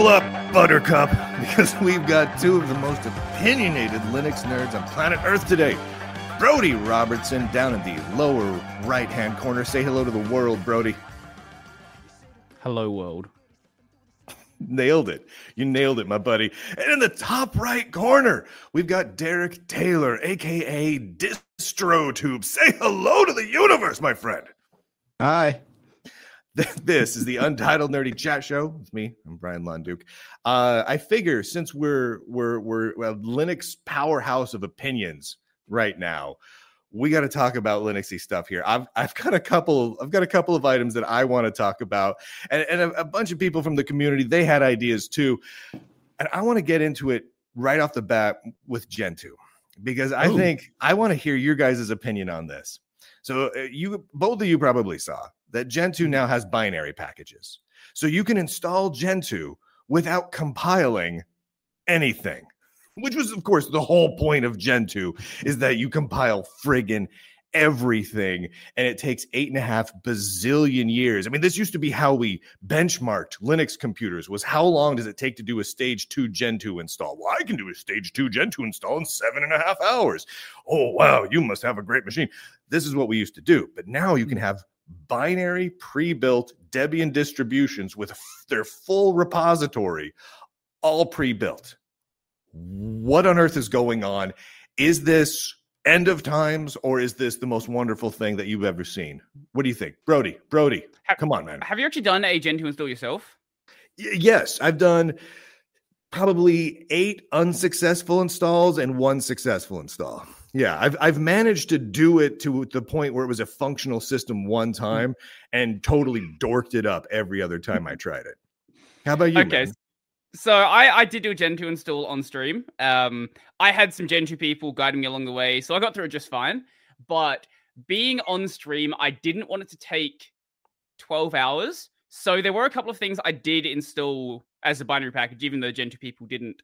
Buckle up, Buttercup, because we've got two of the most opinionated Linux nerds on planet Earth today. Brodie Robertson down in the lower right hand corner. Say hello to the world, Brodie. Hello, world. Nailed it. You nailed it, my buddy. And in the top right corner, we've got Derek Taylor, aka DistroTube. Say hello to the universe, my friend. Hi. This is the Untitled Nerdy Chat Show. It's me. I'm Brian Lunduke. Uh, I figure since we're we're we're a Linux powerhouse of opinions right now, we got to talk about Linuxy stuff here. I've I've got a couple I've got a couple of items that I want to talk about, and and a, a bunch of people from the community they had ideas too, and I want to get into it right off the bat with Gentoo because I Ooh. think I want to hear your guys' opinion on this. So uh, you both of you probably saw that Gentoo now has binary packages. So you can install Gentoo without compiling anything. Which was of course the whole point of Gentoo is that you compile friggin' everything and it takes eight and a half bazillion years. I mean, this used to be how we benchmarked Linux computers was how long does it take to do a stage two Gentoo install? Well, I can do a stage two Gentoo install in seven and a half hours. Oh, wow, you must have a great machine. This is what we used to do. But now you can hmm. have binary pre-built Debian distributions with their full repository all pre-built. What on earth is going on? Is this end of times or is this the most wonderful thing that you've ever seen? What do you think? Brodie, Brodie, Ha- come on, man. Have you actually done a Gentoo install yourself? Y- yes, I've done probably eight unsuccessful installs and one successful install. Yeah, I've I've managed to do it to the point where it was a functional system one time and totally dorked it up every other time I tried it. How about you? okay. man? So I, I did do a Gentoo install on stream. Um, I had some Gentoo people guiding me along the way, so I got through it just fine. But being on stream, I didn't want it to take 12 hours. So there were a couple of things I did install as a binary package, even though Gentoo people didn't.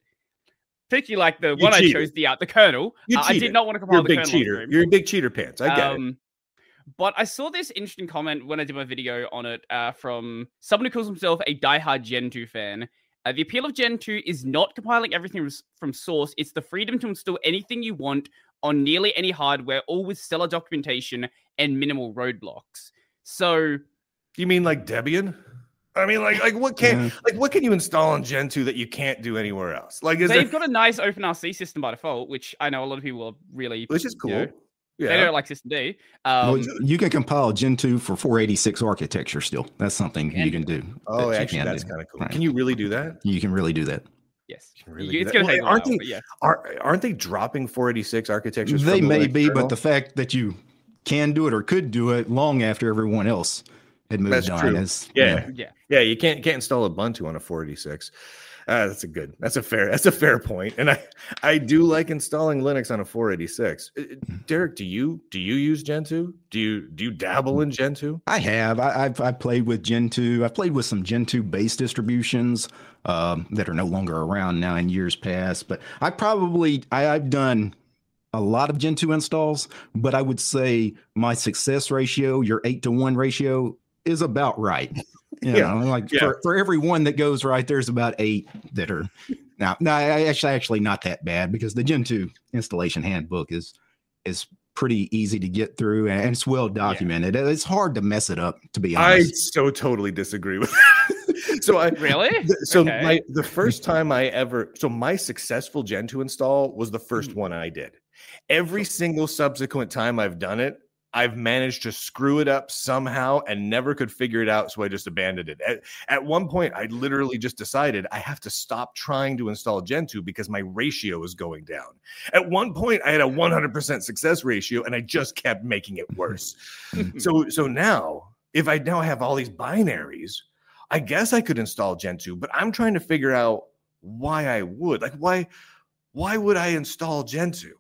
Particularly like the You one I chose, the uh, the kernel. You Uh, I did not want to compile You're a the big kernel cheater. You're a big cheater pants. I get it. Um, But I saw this interesting comment when I did my video on it uh, from someone who calls himself a diehard Gentoo fan. Uh, the appeal of Gentoo is not compiling everything from source; it's the freedom to install anything you want on nearly any hardware, all with stellar documentation and minimal roadblocks. So You mean like Debian? I mean, like, like what can Yeah. like what can you install on Gentoo that you can't do anywhere else? Like, is they've there, got a nice OpenRC system by default, which I know a lot of people are really which is cool. you know, yeah, They don't like systemd. Well, Um, you can compile Gentoo for 486 architecture still. That's something you can do. Oh, that actually, can that's kind of cool. Right. Can you really do that? You can really do that. yes, really it's gonna Well, take aren't while, they but yeah. are aren't they dropping 486 architectures? They from the may be, kernel? but the fact that you can do it or could do it long after everyone else had moved That's on true. is Yeah. Yeah. yeah, you can't can't install Ubuntu on a 486. Uh, that's a good. That's a fair. That's a fair point. And I I do like installing Linux on a 486. Uh, Derek, do you do you use Gentoo? Do you do you dabble in Gentoo? I have. I, I've I played with Gentoo. I've played with some Gentoo based distributions um, that are no longer around now in years past. But I probably I, I've done a lot of Gentoo installs, but I would say my success ratio, your eight to one ratio, is about right. You Yeah. know, like Yeah. for, for every one that goes right, there's about eight that are now. No, actually actually not that bad because the Gentoo installation handbook is is pretty easy to get through and it's well documented. It's hard to mess it up, to be honest. I so totally disagree with. so I Really? th- so Okay. my the first time I ever so my successful Gentoo install was the first Mhm. one I did. Every single subsequent time I've done it, I've managed to screw it up somehow and never could figure it out, so I just abandoned it. At, at one point, I literally just decided I have to stop trying to install Gentoo because my ratio is going down. At one point, I had a 100% success ratio, and I just kept making it worse. so so now, if I now have all these binaries, I guess I could install Gentoo, but I'm trying to figure out why I would. Like why why would I install Gentoo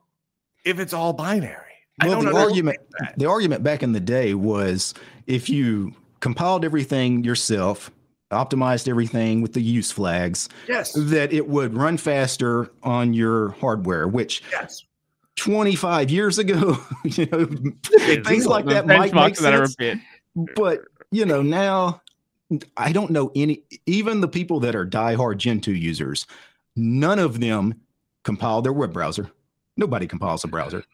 if it's all binary? I Well, don't the understand argument that. the argument back in the day was if you compiled everything yourself, optimized everything with the use flags, Yes. that it would run faster on your hardware, which Yes. 25 years ago, you know, things like that might make benchmarks that sense. But you know, now I don't know any, even the people that are diehard Gentoo users, none of them compile their web browser. Nobody compiles a browser.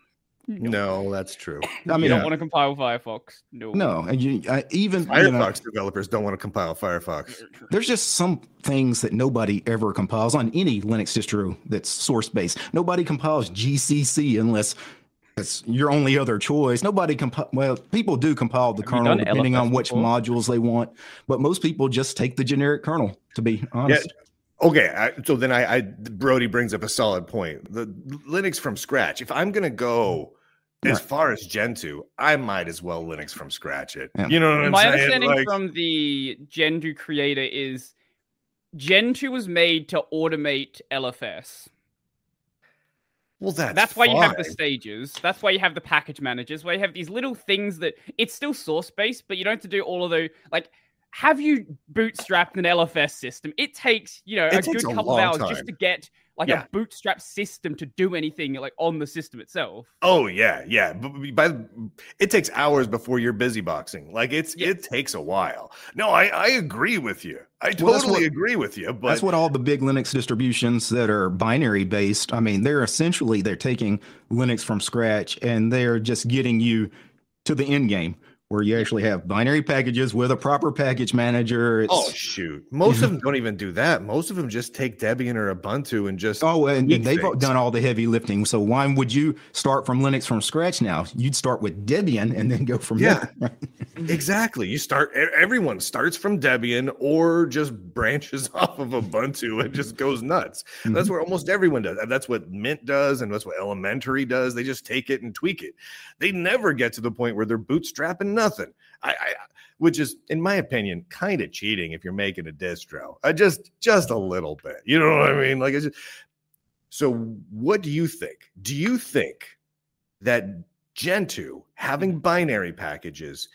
No, that's true. I you mean, don't uh, want to compile Firefox. No. no, and you, I, even you know, Firefox developers don't want to compile Firefox. there's just some things that nobody ever compiles on any Linux distro that's source based. Nobody compiles GCC unless it's your only other choice. Nobody compile. Well, people do compile the Have kernel done depending on which before? modules they want, but most people just take the generic kernel. To be honest, Okay, I, so then I, I Brodie brings up a solid point. The Linux from scratch. If I'm gonna go as Right. far as Gentoo, I might as well Linux from scratch it. Yeah. You know what I'm saying? My saying? understanding Like- from the Gentoo creator is Gentoo was made to automate LFS. well, that's That's, why you have the stages. That's why you have the package managers. Where you have these little things that it's still source based, but you don't have to do all of those. Like, have you bootstrapped an LFS system? It takes you know It a good a couple of hours time. just to get like Yeah. a bootstrap system to do anything like on the system itself. Oh yeah, yeah. But by it takes hours before you're busy boxing. Like it's Yeah. it takes a while. No, I I agree with you. I totally Well, that's what- agree with you. But That's what all the big Linux distributions that are binary based. I mean, they're essentially they're taking Linux from scratch and they're just getting you to the end game where you actually have binary packages with a proper package manager. It's, oh shoot, most of them don't even do that. Most of them just take Debian or Ubuntu and just Oh, and, and they've things. done all the heavy lifting. So why would you start from Linux from scratch now? You'd start with Debian and then go from Yeah. there. Exactly. You start. Everyone starts from Debian or just branches off of Ubuntu and just goes nuts. Mm-hmm. That's where almost everyone does. That's what Mint does, and that's what Elementary does. They just take it and tweak it. They never get to the point where they're bootstrapping nothing. I, I which is, in my opinion, kind of cheating if you're making a distro. I just, just a little bit. You know what I mean? Like, it's just, so. What do you think? Do you think that Gentoo having binary packages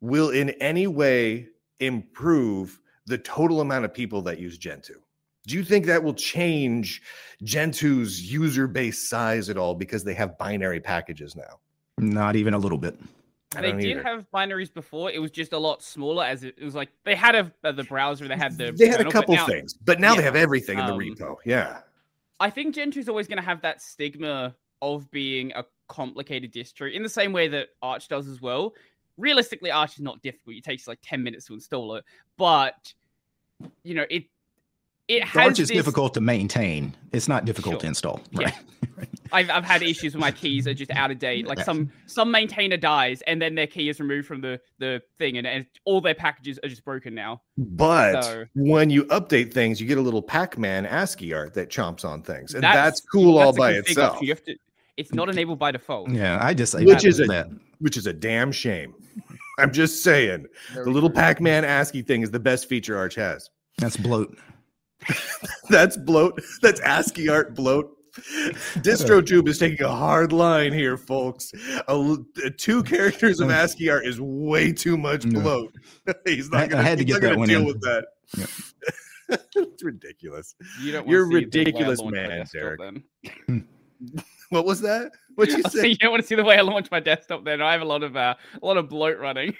will in any way improve the total amount of people that use Gentoo? Do you think that will change Gentoo's user base size at all because they have binary packages now? Not even a little bit. I They did either. have binaries before. It was just a lot smaller. As it, it was like they had a uh, the browser. They had the they had a kernel, but couple now- things, but now they have everything in the um, repo. Yeah. I think Gentoo is always going to have that stigma of being a complicated distro in the same way that Arch does as well. Realistically, Arch is not difficult. It takes like 10 minutes to install it, but you know, it it has Arch is this- difficult to maintain. It's not difficult to Sure. install. Yeah. Right. I've I've had issues where my keys are just out of date. Like some some maintainer dies and then their key is removed from the the thing and, and all their packages are just broken now. But So- when you update things, you get a little Pac-Man ASCII art that chomps on things, and that's, That's- cool all That's a by itself, option. You have to, it's not enabled by default. Yeah, I just say Which that is was a- that. which is a damn shame. I'm just saying, the little Pac-Man ASCII thing is the best feature Arch has. That's bloat. That's bloat. That's ASCII art bloat. DistroTube is taking a hard line here, folks. A l- uh, two characters of ASCII art is way too much No. bloat. he's not going to get that one deal in. with that. it's ridiculous. You don't You're a wanna see the way I ridiculous man, desktop Derek. What was that? What you I say? say you don't want to see the way I launch my desktop. Then I have a lot of uh, a lot of bloat running.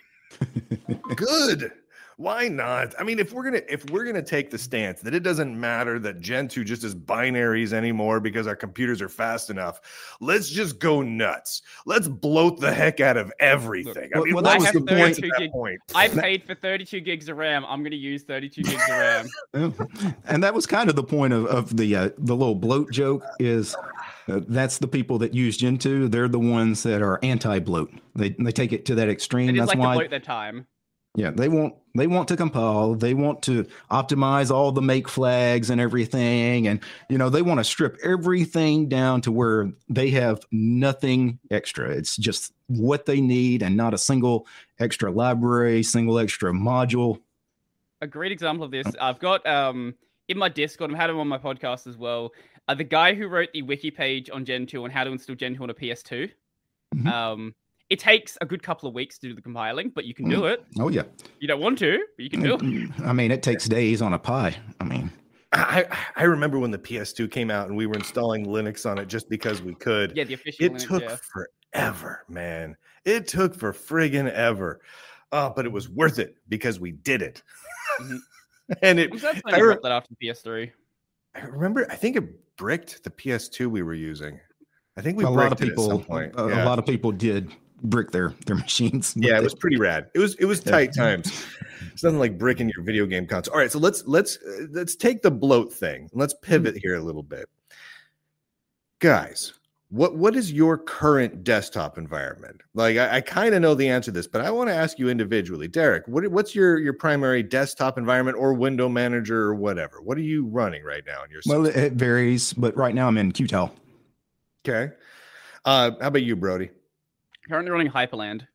Good. Why not? I mean, if we're gonna if we're gonna take the stance that it doesn't matter that Gentoo just is binaries anymore because our computers are fast enough, let's just go nuts. Let's bloat the heck out of everything. I mean, well, what that was was the the point at that point? I paid for 32 gigs of RAM. I'm going to use 32 gigs of RAM. And that was kind of the point of, of the uh, the little bloat joke is uh, that's the people that use Gentoo. They're the ones that are anti-bloat. They they take it to that extreme. just That's like why to bloat their time. Yeah they want they want to compile. They want to optimize all the make flags and everything, and you know they want to strip everything down to where they have nothing extra. It's just what they need and not a single extra library, single extra module. A great example of this, I've got um in my Discord. I've had him on my podcast as well. Uh, the guy who wrote the wiki page on Gentoo on how to install Gentoo on a PS2. Mhm. Um, it takes a good couple of weeks to do the compiling, but you can do it. Oh yeah, You don't want to, but you can do it. I mean it takes days on a Pi. I mean. I I remember when the PS2 came out and we were installing Linux on it just because we could. Yeah, the official. it Linux, took yeah. forever, man. It took for friggin' ever. Uh, but it was worth it because we did it. Mhm. and it I'm sad I re- that after the PS3. I remember I think it bricked the PS2 we were using. I think we a lot of bricked it at some people, point. a, a lot of people did brick their their machines. yeah, it was pretty rad. It was it was tight times. It's nothing like bricking your video game console. All right, so let's let's uh, let's take the bloat thing. Let's pivot here a little bit, guys. What what is your current desktop environment? Like, I, I kind of know the answer to this, but I want to ask you individually, Derek. What what's your your primary desktop environment or window manager or whatever? What are you running right now in your Well, it varies, but right now I'm in Qtile. Okay. Uh, how about you, Brodie? Currently running Hyprland.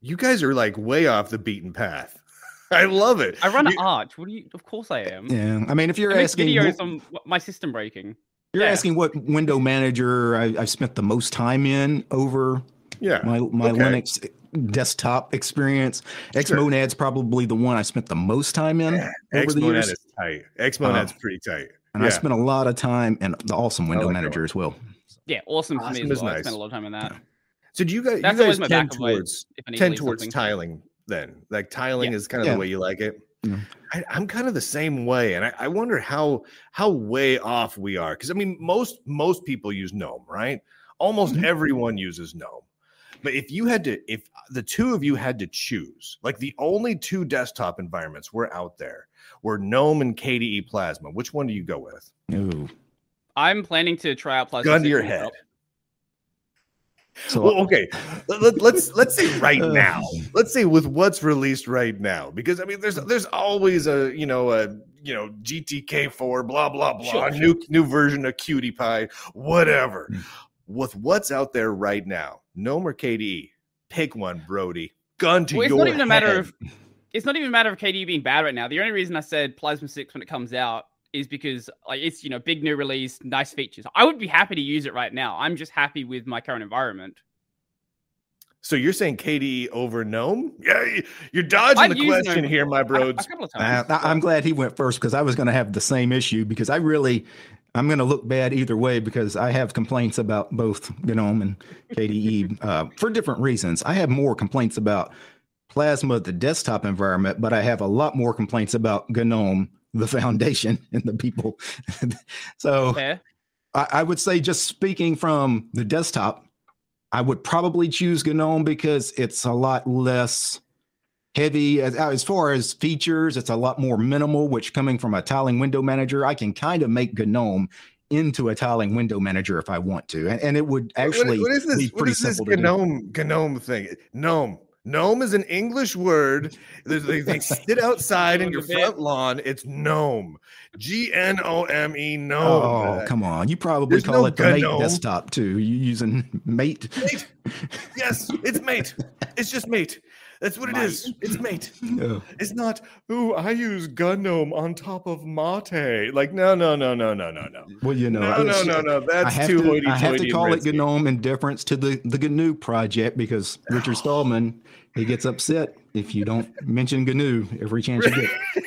You guys are like way off the beaten path. I love it. I run You- Arch. What do you? Of course I am. Yeah, I mean, if you're I make asking, videos what- on my system breaking. you're yeah. asking what window manager I, I've spent the most time in over yeah. my my Okay. Linux desktop experience. Xmonad's probably the one I spent the most time in over the Xmonad years, is tight. Xmonad's um, pretty tight. and yeah. I spent a lot of time in the awesome window like manager as well. Yeah, awesome for me Awesome as is well. I nice. spent a lot of time in that. So do you guys That's you always guys my tend back of towards If I need to tend towards something. tiling then? Like tiling is kind of Yeah. the way you like it. Yeah. I, I'm kind of the same way, and I, I wonder how how way off we are. Because I mean, most most people use GNOME, right? Almost Mhm. everyone uses GNOME. But if you had to, if the two of you had to choose, like the only two desktop environments were out there were GNOME and KDE Plasma, which one do you go with? Ooh. I'm planning to try out Plasma. Gun to your myself. head. So Well, okay, let, let, let's let's say right Uh. now. Let's say with what's released right now, because I mean, there's there's always a you know a you know GTK four blah blah blah Sure, new new version of Cutie Pie whatever. Hmm. With what's out there right now, GNOME or KDE, pick one, Brodie. Gun to Well, it's your not even a matter of it's not even a matter of KDE being bad right now. The only reason I said Plasma 6 when it comes out is because like it's you know big new release, nice features. I would be happy to use it right now. I'm just happy with my current environment. So you're saying KDE over GNOME? Yeah, you- you're dodging I've the question GNOME here, my A, broads. a couple of I, times. I- I'm glad he went first because I was going to have the same issue because I really I'm going to look bad either way because I have complaints about both GNOME and KDE uh, for different reasons. I have more complaints about Plasma, the desktop environment, but I have a lot more complaints about GNOME, the foundation, and the people. so Fair. I, I would say, just speaking from the desktop, I would probably choose GNOME because it's a lot less heavy as, uh, as far as features. It's a lot more minimal. Which, coming from a tiling window manager, I can kind of make GNOME into a tiling window manager if I want to, and, and it would What- actually what is this? be pretty is this simple to do. gnome gnome thing? Gnome. Gnome is an English word. They, they, they sit outside in your front lawn. It's gnome. G N O M E gnome. Oh, come on. You probably There's call no it the mate GNOME. desktop too. You using mate? Mate. Yes, it's mate. It's just mate. That's what it is. It's mate. Yeah. It's not, ooh, I use gnome on top of mate. Like, no, no, no, no, no, no, no. Well, you know, No, no, no, no. That's have too to, hoity I have to call it GNOME in deference to the the GNU project because Richard Stallman he gets upset if you don't mention GNU every chance you get.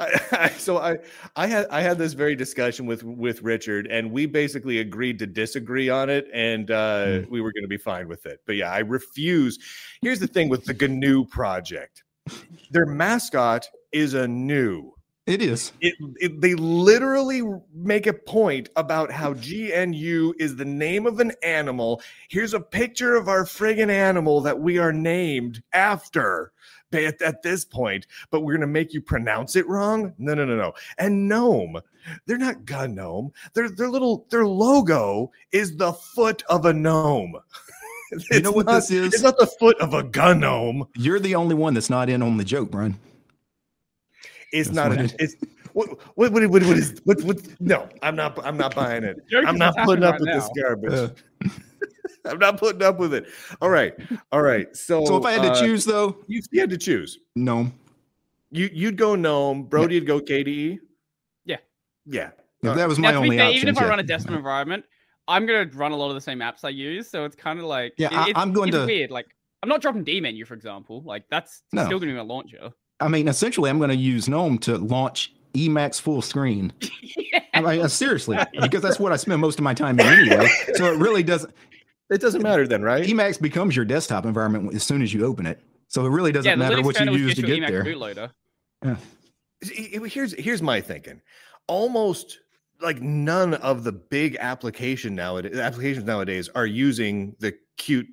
I, I, so I, I had I had this very discussion with with Richard, and we basically agreed to disagree on it, and uh, we were going to be fine with it. But yeah, I refuse. Here's the thing with the GNU project: their mascot is a new. It is. It, it, they literally make a point about how GNU is the name of an animal. Here's a picture of our friggin' animal that we are named after ba- at, at this point, but we're gonna make you pronounce it wrong. No, no, no, no. And gnome, they're not gun gnome. Their their little their logo is the foot of a gnome. You know what not- this is? It's not the foot of a gun gnome. You're the only one that's not in on the joke, Brian. It's That's not. what A, it- it's what what what, what, what is what, what no i'm not i'm not buying it i'm not putting up happening with right this garbage Uh, i'm not putting up with it all right all right so so if I had to uh, choose, though, you, you had to choose Gnome. you you'd go gnome brodie would go kde Yeah. yeah If that was my to be only fair, option. even if I run a desktop environment, I'm gonna run a lot of the same apps I use. So it's kind of like Yeah, it- I, I'm going it's to- weird. Like I'm not dropping dmenu, for example. Like that's No. still gonna be my launcher. I mean, essentially, I'm going to use GNOME to launch Emacs full screen. I mean, uh, seriously, because that's what I spend most of my time in anyway. So it really doesn't. It doesn't matter then right? Emacs becomes your desktop environment as soon as you open it. So it really doesn't yeah, matter what you kernel is use just to your get Emacs there. bootloader. here's here's my thinking. Almost like none of the big application nowadays applications nowadays are using the Qt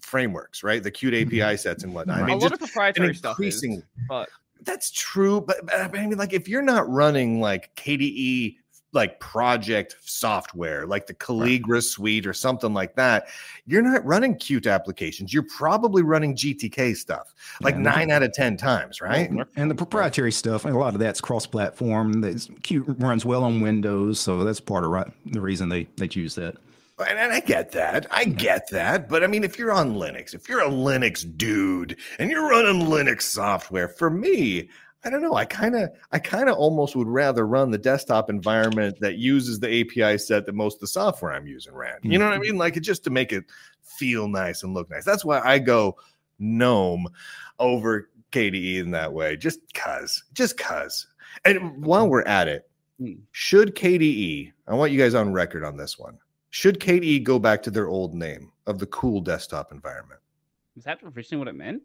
frameworks right? The Qt mm-hmm. api sets and whatnot. I mean a just lot of proprietary stuff is, increasing but that's true but, but i mean like if you're not running like kde like project software like the calligra suite or something like that you're not running Qt applications you're probably running gtk stuff like Yeah. nine out of ten times right And the proprietary stuff, and a lot of that's cross-platform. That's Qt runs well on Windows, so that's part of right, the reason they they choose that. And, and I get that. I get that. But I mean, if you're on Linux, if you're a Linux dude and you're running Linux software, for me, I don't know. I kind of, I kind of almost would rather run the desktop environment that uses the API set that most of the software I'm using ran. You know what I mean? Like it just to make it feel nice and look nice. That's why I go GNOME over KDE in that way, just cause, just cause. And while we're at it, Hmm. should KDE? I want you guys on record on this one. Should KDE go back to their old name of the cool desktop environment? is that originally what it meant?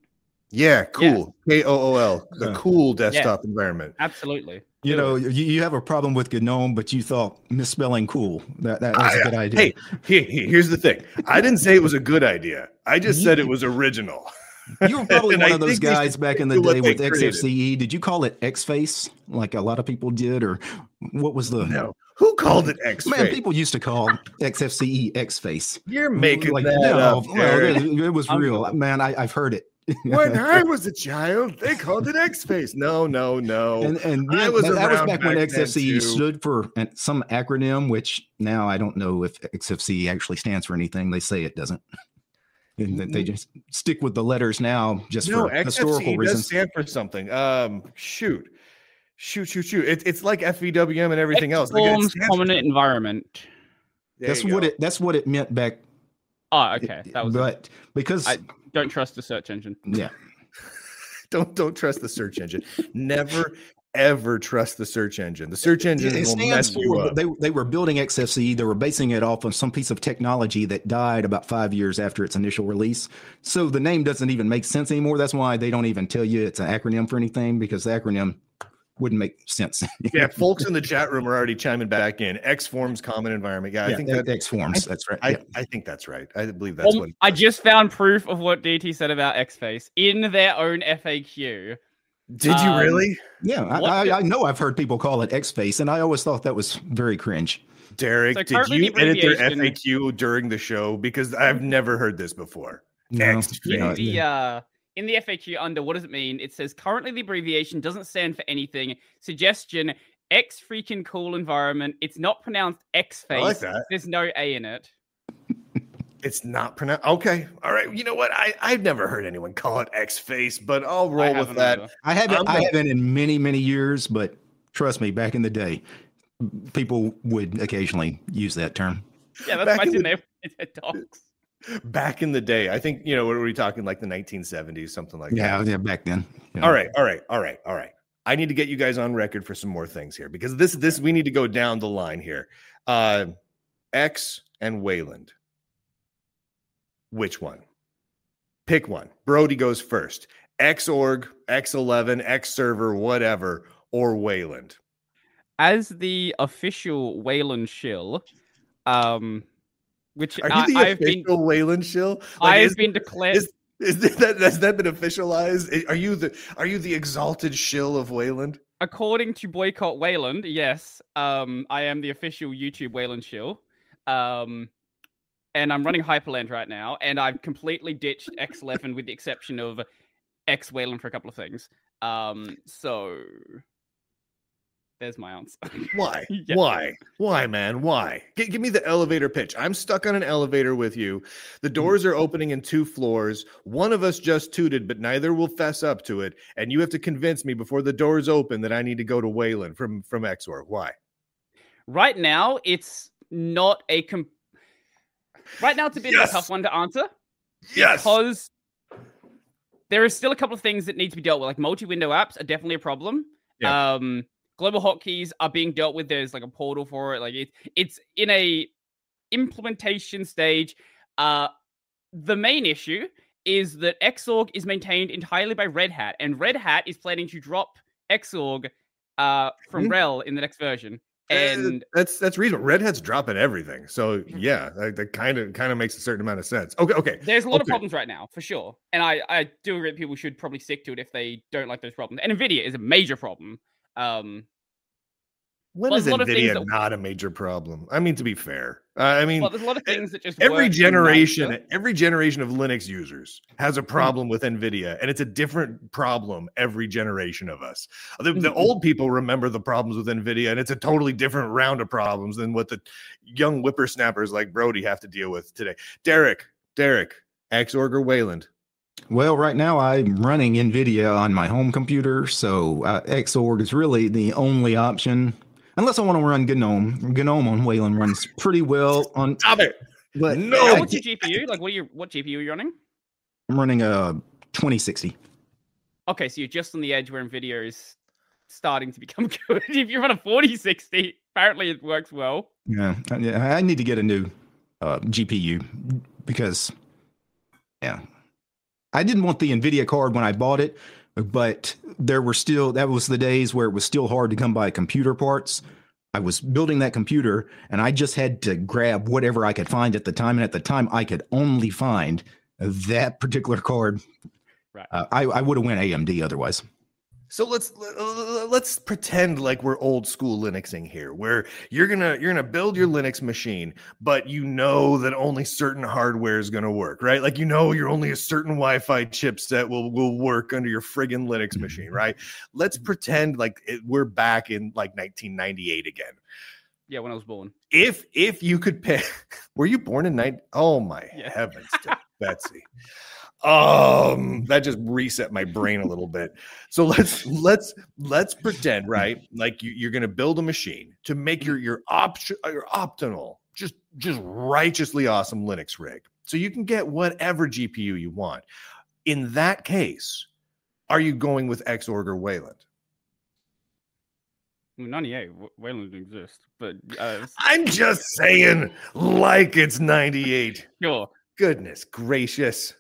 Yeah, cool. K O O L, the uh-huh. cool desktop environment. Absolutely. You know, you, you have a problem with GNOME, but you thought misspelling cool. That that was I- a good idea. Hey, here- here- here's the thing. I didn't say it was a good idea. I just said it was original. You were probably one I of those guys back in the day they with created. XFCE. Did you call it Xface like a lot of people did, or what was the? No, who called it X? Man, people used to call XFCE Xface. You're making Like, that no, up. well, it, it was I'm- real, man. I, I've heard it. when I was a child, they called it X Face. No, no, no. and and I then- was that, that was around back when back then, XFCE too. stood for some acronym, which now I don't know if XFCE actually stands for anything. They say it doesn't. And that they just stick with the letters now just no, for historical XFCE does reasons. stand for something. Um, shoot, shoot, shoot, shoot. It, it's like FVWM and everything else. Like, it Forms stands prominent environment. There That's what go. it. That's what it meant back. Oh, okay. That was But because I- don't trust the search engine. yeah, don't don't trust the search engine. Never ever trust the search engine. The search engine it will stands mess you up. they they were building XFCE. They were basing it off of some piece of technology that died about five years after its initial release. So the name doesn't even make sense anymore. That's why they don't even tell you it's an acronym for anything because the acronym wouldn't make sense. yeah, folks in the chat room are already chiming back in. X forms common environment. Yeah, I think that X forms. That's right. I, yeah. I think that's right. I believe that's Well, what I just found proof of what DT said about Xface in their own FAQ. Did you um, really? Yeah, I, I, I know I've heard people call it X Face, and I always thought that was very cringe. Derek, So did you the edit their FAQ during the show? Because I've never heard this before. No, X In yeah, the uh, in the FAQ under what does it mean? It says currently the abbreviation doesn't stand for anything. Suggestion X freaking cool environment. It's not pronounced X I like face. that. There's no A in it. It's not pronounced. Okay. All right. You know what? I, I've never heard anyone call it X face, but I'll roll with that. either. I haven't. I'm I gonna- haven't in many many years, but trust me, back in the day, people would occasionally use that term. Yeah, that's Back why in it's in the- there. It's a docs. Back in the day, I think, you know, what are we talking like the 1970s, something like Yeah, that? yeah, yeah, back then. Yeah. All right. All right. All right. All right. I need to get you guys on record for some more things here because this, this, we need to go down the line here. Uh, X and Wayland. Which one? Pick one. Brody goes first. Xorg, X11, X server, whatever, or Wayland. As the official Wayland shill, um, which Are I, you the I've been official Wayland shill? I've is- been declared. is- Is that has that been officialized? Are you the are you the exalted shill of Wayland? according to boycott wayland yes um i am the official youtube wayland shill um and i'm running hyprland right now and i've completely ditched x11 with the exception of x wayland for a couple of things um so there's my answer Why? Yeah. Why? Why, man? Why? G- give me the elevator pitch. I'm stuck on an elevator with you. The doors are opening in two floors. One of us just tooted, but neither will fess up to it. And you have to convince me before the doors open that I need to go to Wayland from from Xor. Why? right now it's not a com- right now it's a bit of a tough one to answer Yes. because there are still a couple of things that need to be dealt with. Like multi-window apps are definitely a problem. Yeah. Um, global hotkeys are being dealt with. There's like a portal for it. Like it, it's in a implementation stage. Uh, the main issue is that Xorg is maintained entirely by Red Hat, and Red Hat is planning to drop Xorg uh, from Mhm. RHEL in the next version. Uh, And that's that's reasonable. Red Hat's dropping everything, so yeah, that, that kind of kind of makes a certain amount of sense. Okay, okay. there's a lot of problems right now, for sure. And I, I do agree that people should probably stick to it if they don't like those problems. And NVIDIA is a major problem. Um, When Well, is a lot of things Nvidia that- not a major problem? I mean, to be fair, uh, I mean, well, there's a lot of things that just every generation every generation of linux users has a problem with nvidia and it's a different problem every generation of us. The, the Mhm. old people remember the problems with nvidia and it's a totally different round of problems than what the young whippersnappers like brodie have to deal with today. Derek derek xorg or wayland Well, right now I'm running NVIDIA on my home computer, so uh, Xorg is really the only option. Unless I want to run GNOME. GNOME on Wayland runs pretty well on, stop it but No, Now, I what's your GPU? Like, what are you? What GPU are you running? I'm running a 2060. Okay, so you're just on the edge where Nvidia is starting to become good. if you run a 4060, apparently it works well. Yeah, I- yeah, I need to get a new uh, GPU because, yeah, I didn't want the Nvidia card when I bought it, but there were still that was the days where it was still hard to come by computer parts. I was building that computer, and I just had to grab whatever I could find at the time, and at the time I could only find that particular card. Right. Uh, I, I would have went AMD otherwise. So let's let's pretend like we're old school Linuxing here, where you're gonna you're gonna build your Linux machine, but you know that only certain hardware is gonna work, right? Like you know you're only a certain Wi-Fi chipset will will work under your friggin' Linux machine, mm-hmm. right? Let's pretend like it, we're back in like 1998 again. Yeah, when I was born. If if you could pick, were you born in night? Oh my Yeah. heavens, Betsy. Um, that just reset my brain a little bit. So let's let's let's pretend, right? Like you, you're gonna build a machine to make your your option your optimal, just just righteously awesome Linux rig. So you can get whatever GPU you want. In that case, are you going with Xorg or Wayland? Well, 98, Wayland didn't but uh, I'm just saying, like it's 98. sure. Goodness gracious.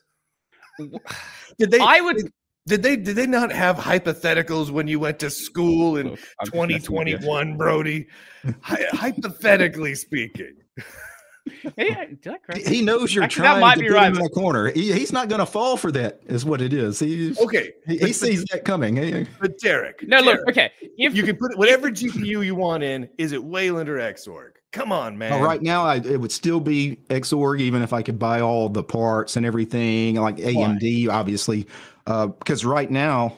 Did they I would. did they did they not have hypotheticals when you went to school in oh, Look, I'm just messing with you. 2021, Brodie? Hy- hypothetically speaking. Hey, did I correct He knows you're Actually, trying to be put right, him in a corner. He, he's not going to fall for that. Is what it is. He Okay, he, but- he sees that coming. He- but Derek. No, look. Okay, if you can put whatever GPU you want in. Is it Wayland or Xorg? Come on, man. Well, right now, I, it would still be Xorg, even if I could buy all the parts and everything, like AMD, obviously. Uh, because right now,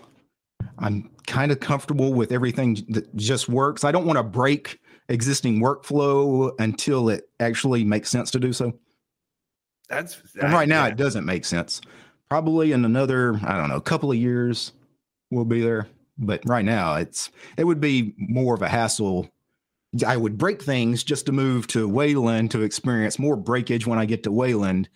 I'm kind of comfortable with everything that just works. I don't want to break existing workflow until it actually makes sense to do so. That's And right now, yeah. it doesn't make sense. Probably in another, I don't know, a couple of years, we'll be there. But right now, it's it would be more of a hassle. I would break things just to move to Wayland to experience more breakage when I get to Wayland.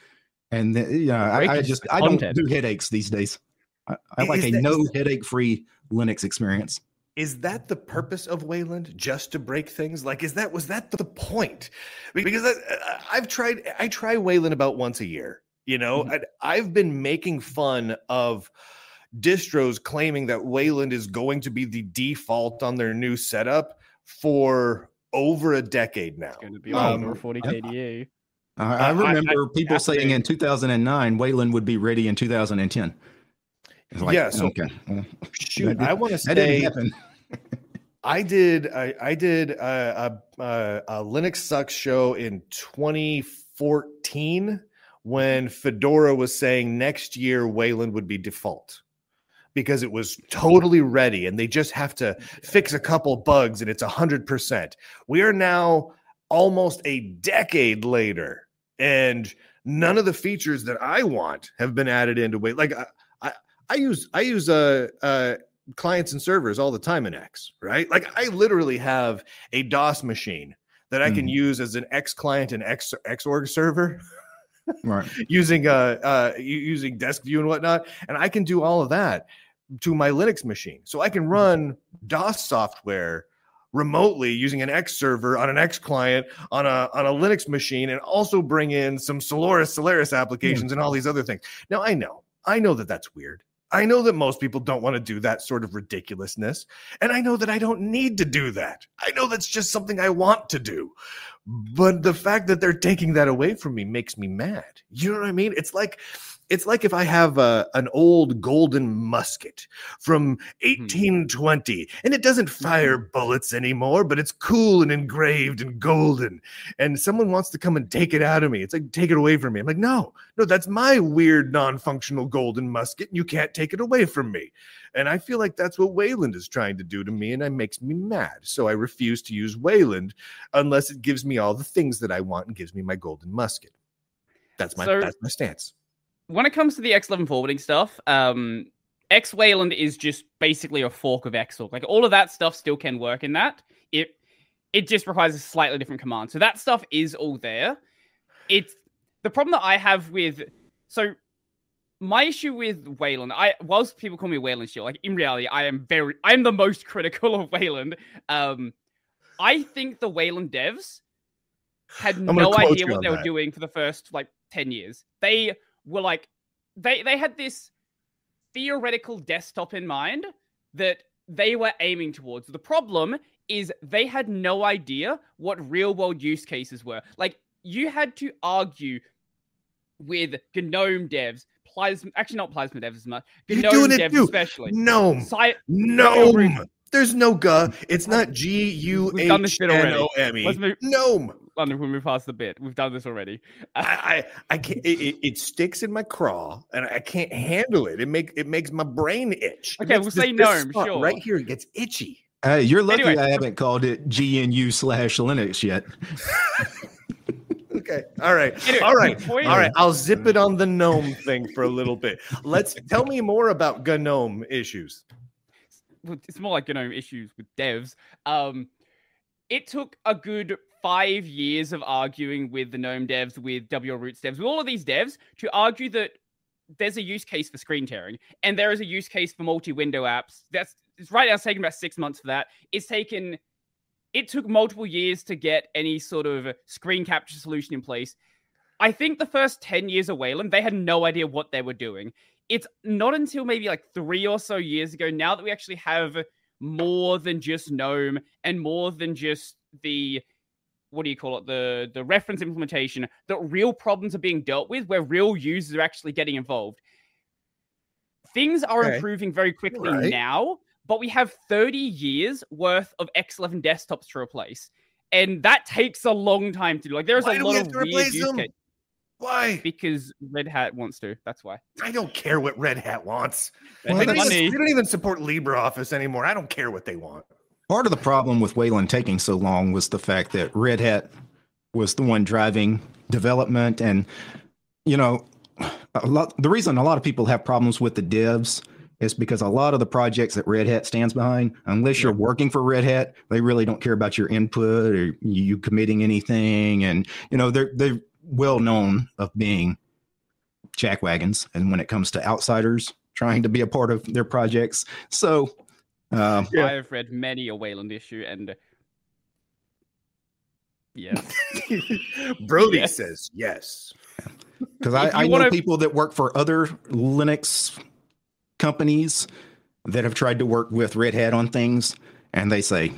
And then, you know, I, I just I don't do headaches these days. I, I like Is a no headache free Linux experience. is that the purpose of Wayland just to break things like is that was that the point because I, i've tried i try Wayland about once a year you know Mhm. and i've been making fun of distros claiming that Wayland is going to be the default on their new setup for over a decade now it's going to be Um, over 40 KDU. I, I- I I- remember people saying absolutely. in 2009 Wayland would be ready in 2010. It's like, Yeah, so- okay, shoot That i want to that didn't say happen. I did. I, I did a, a, a, a Linux Sucks show in 2014 when Fedora was saying next year Wayland would be default because it was totally ready and they just have to fix a couple bugs and it's 100%. We are now almost a decade later and none of the features that I want have been added into Wayland. Like I, I, I use I use a, uh clients and servers all the time in X, right? Like I literally have a DOS machine that I can Mhm. use as an X client and X Xorg server Right. using uh, uh using DESQview and whatnot, and I can do all of that to my Linux machine. So I can hmm. run DOS software remotely using an X server on an X client on a on a Linux machine and also bring in some Solaris Solaris hmm. applications and all these other things. Now I know I know that that's weird. I know that most people don't want to do that sort of ridiculousness. And I know that I don't need to do that. I know that's just something I want to do. But the fact that they're taking that away from me makes me mad. You know what I mean? It's like it's like if I have a, an old golden musket from hmm. 1820 and it doesn't fire mm-hmm. bullets anymore, but it's cool and engraved and golden. And someone wants to come and take it out of me. It's like, take it away from me. I'm like, no, no, that's my weird, non functional golden musket. And you can't take it away from me. And I feel like that's what Wayland is trying to do to me. And it makes me mad. So I refuse to use Wayland unless it gives me all the things that I want and gives me my golden musket. That's my, So- that's my stance. When it comes to the X11 forwarding stuff, um, X Wayland is just basically a fork of Xorg. Like all of that stuff still can work in that. It it just requires a slightly different command. So that stuff is all there. It's the problem that I have with so my issue with Wayland, I whilst people call me Wayland Shield, like in reality, I am very I'm the most critical of Wayland. Um I think the Wayland devs had no idea what they were doing for the first like 10 years. They were like they they had this theoretical desktop in mind that they were aiming towards. The problem is they had no idea what real world use cases were. Like you had to argue with GNOME devs, Plasma actually not Plasma devs as much, You're GNOME devs too. especially. Gnome. Sci- Gnome. There's no G. It's not G U We've done this H already. O M E. Gnome. Lunduke, we'll move past the bit. We've done this already. I, I, I can't. It, it, it sticks in my craw, and I can't handle it. It make it makes my brain itch. Okay, makes we'll say gnome, sure. Right here, it gets itchy. Hey, you're lucky Anyway. I haven't called it GNU slash Linux yet. Okay. All right. Anyway, All right. point- All right. I'll zip it on the gnome thing for a little bit. Let's tell me more about gnome issues. well, it's more like GNOME issues with devs. Um, it took a good five years of arguing with the GNOME devs, with wlroots devs, with all of these devs to argue that there's a use case for screen tearing and there is a use case for multi-window apps. That's it's right now it's taken about six months for that. It's taken it took multiple years to get any sort of screen capture solution in place. I think the first 10 years of Wayland, they had no idea what they were doing. It's not until maybe like three or so years ago, now that we actually have more than just GNOME and more than just the what do you call it the the reference implementation that real problems are being dealt with where real users are actually getting involved things are Okay. improving very quickly Right. now but we have 30 years worth of x11 desktops to replace and that takes a long time to do like there's Why a lot of weird use them? case Why? because red hat wants to that's why I don't care what Red Hat wants. Well, They Hat don't, that's- even, money. they don't even support LibreOffice anymore. I don't care what they want. Part of the problem with Wayland taking so long was the fact that Red Hat was the one driving development, and you know, a lot. The reason a lot of people have problems with the devs is because a lot of the projects that Red Hat stands behind, unless you're working for Red Hat, they really don't care about your input or you committing anything, and you know they're they're well known of being jackwagons, and when it comes to outsiders trying to be a part of their projects, so. Um, Yeah. i have read many a wayland issue and yes Brodie Yes. says yes. Because I, I know wanna- people that work for other Linux companies that have tried to work with Red Hat on things, and they say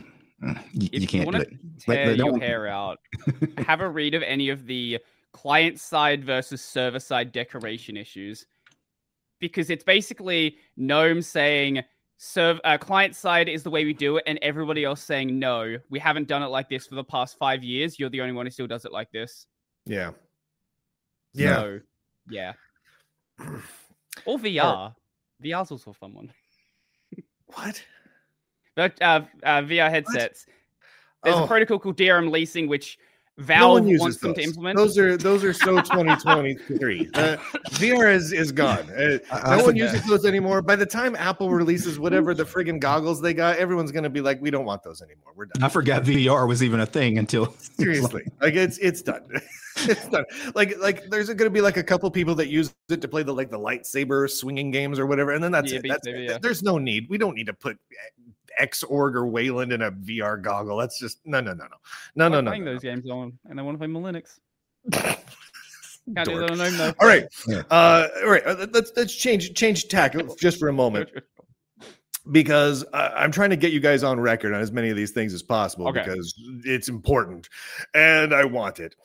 "Mm, you, you can't do wanna it. They- tear they your don't- hair out. Have a read of any of the client side versus server side decoration issues, because it's basically GNOME saying serve uh, client side is the way we do it, and everybody else saying no, we haven't done it like this for the past five years. You're the only one who still does it like this. Yeah. Yeah. So, yeah. Or VR. VR's also a fun one. What? But uh, uh, VR headsets. There's Oh. a protocol called DRM leasing, which Valve one uses wants them to implement. Those are those are so 2023. Uh, VR is is gone. Uh, I- I no one uses those anymore. By the time Apple releases whatever the friggin' goggles they got, everyone's gonna be like, "We don't want those anymore. We're done." I forgot VR was even a thing until Seriously, like it's it's done. it's done. Like like there's gonna be like a couple people that use it to play the like the lightsaber swinging games or whatever, and then that's Yeah, it. That's Saber, it. yeah. There's no need. We don't need to put Xorg or Wayland in a VR goggle. That's just no no no no no no no. playing no, those games on, and I want to play more Linux. Can't do that on gnome, though. All right, Yeah. uh, all right. Let's let's change change tack just for a moment because I, I'm trying to get you guys on record on as many of these things as possible Okay. because it's important and I want it.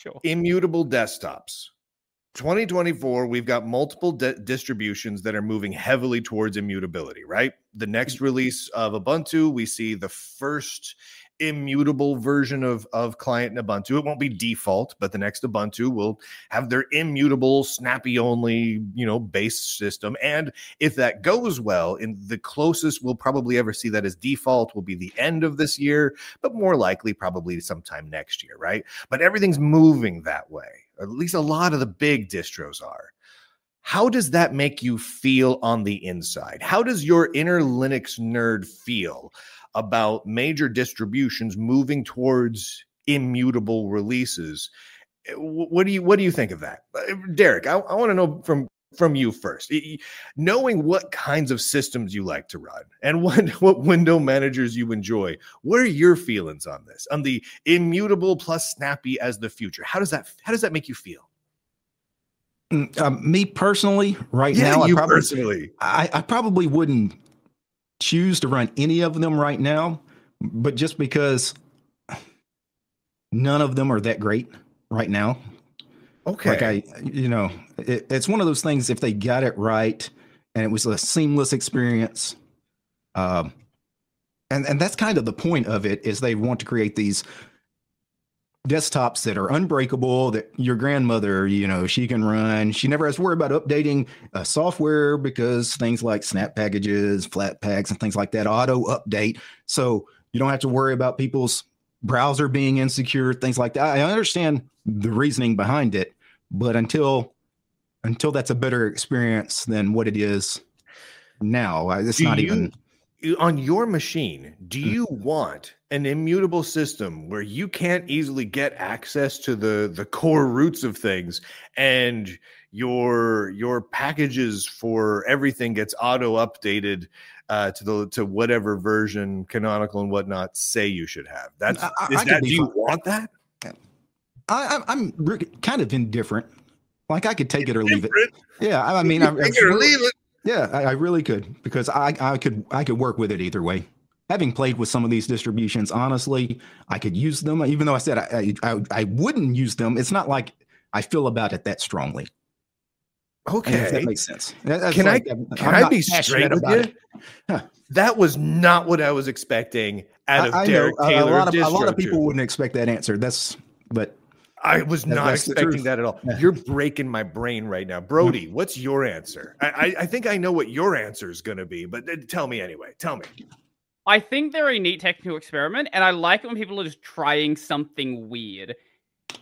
Sure. Immutable desktops. 2024, we've got multiple di- distributions that are moving heavily towards immutability, right? The next mm-hmm. release of Ubuntu, we see the first immutable version of, of client in Ubuntu. It won't be default, but the next Ubuntu will have their immutable, snappy only, you know, base system. And if that goes well, in the closest we'll probably ever see that as default will be the end of this year, but more likely probably sometime next year, right? But everything's moving that way. Or at least a lot of the big distros are. How does that make you feel on the inside? How does your inner Linux nerd feel about major distributions moving towards immutable releases? Eh, What do you what do you think of that, Uh, Derek? I, I want to know from from you first. Knowing what kinds of systems you like to run and what what window managers you enjoy, what are your feelings on this? On the immutable plus snappy as the future. How does that how does that make you feel? Mm, um, me personally, right yeah, now, I probably, personally. I, I probably wouldn't choose to run any of them right now, but just because none of them are that great right now. Okay. Like I, you know, it, it's one of those things. If they got it right and it was a seamless experience, um, and and that's kind of the point of it is they want to create these desktops that are unbreakable that your grandmother you know she can run. She never has to worry about updating uh, software because things like snap packages flat packs and things like that auto update. So you don't have to worry about people's browser being insecure things like that. I understand the reasoning behind it but until until that's a better experience than what it is now it's Do not you- even on your machine, do Mm. you want an immutable system where you can't easily get access to the the core roots of things and your your packages for everything gets auto updated uh, to the to whatever version canonical and whatnot say you should have? That's I, I, is I that, do you fine. want that? I, I'm I'm kind of indifferent. Like I could take it or leave it. Yeah, I, mean, I'm, it or leave it. Yeah, I, I really could because I, I could, I could work with it either way. Having played with some of these distributions, honestly, I could use them. Even though I said I, I, I, I wouldn't use them, it's not like I feel about it that strongly. If Okay. that makes sense. That's Can I- like, I'm- Can I be straight with about you? Huh. That was not what I was expecting out of I, I know Derek a- Taylor. a lot of a lot of people wouldn't expect that answer. That's but I was That- not expecting that at all. Yeah. You're breaking my brain right now, Brodie. What's your answer? I, I, I think I know what your answer is going to be, but uh, tell me anyway. Tell me. I think they're a neat technical experiment, and I like it when people are just trying something weird.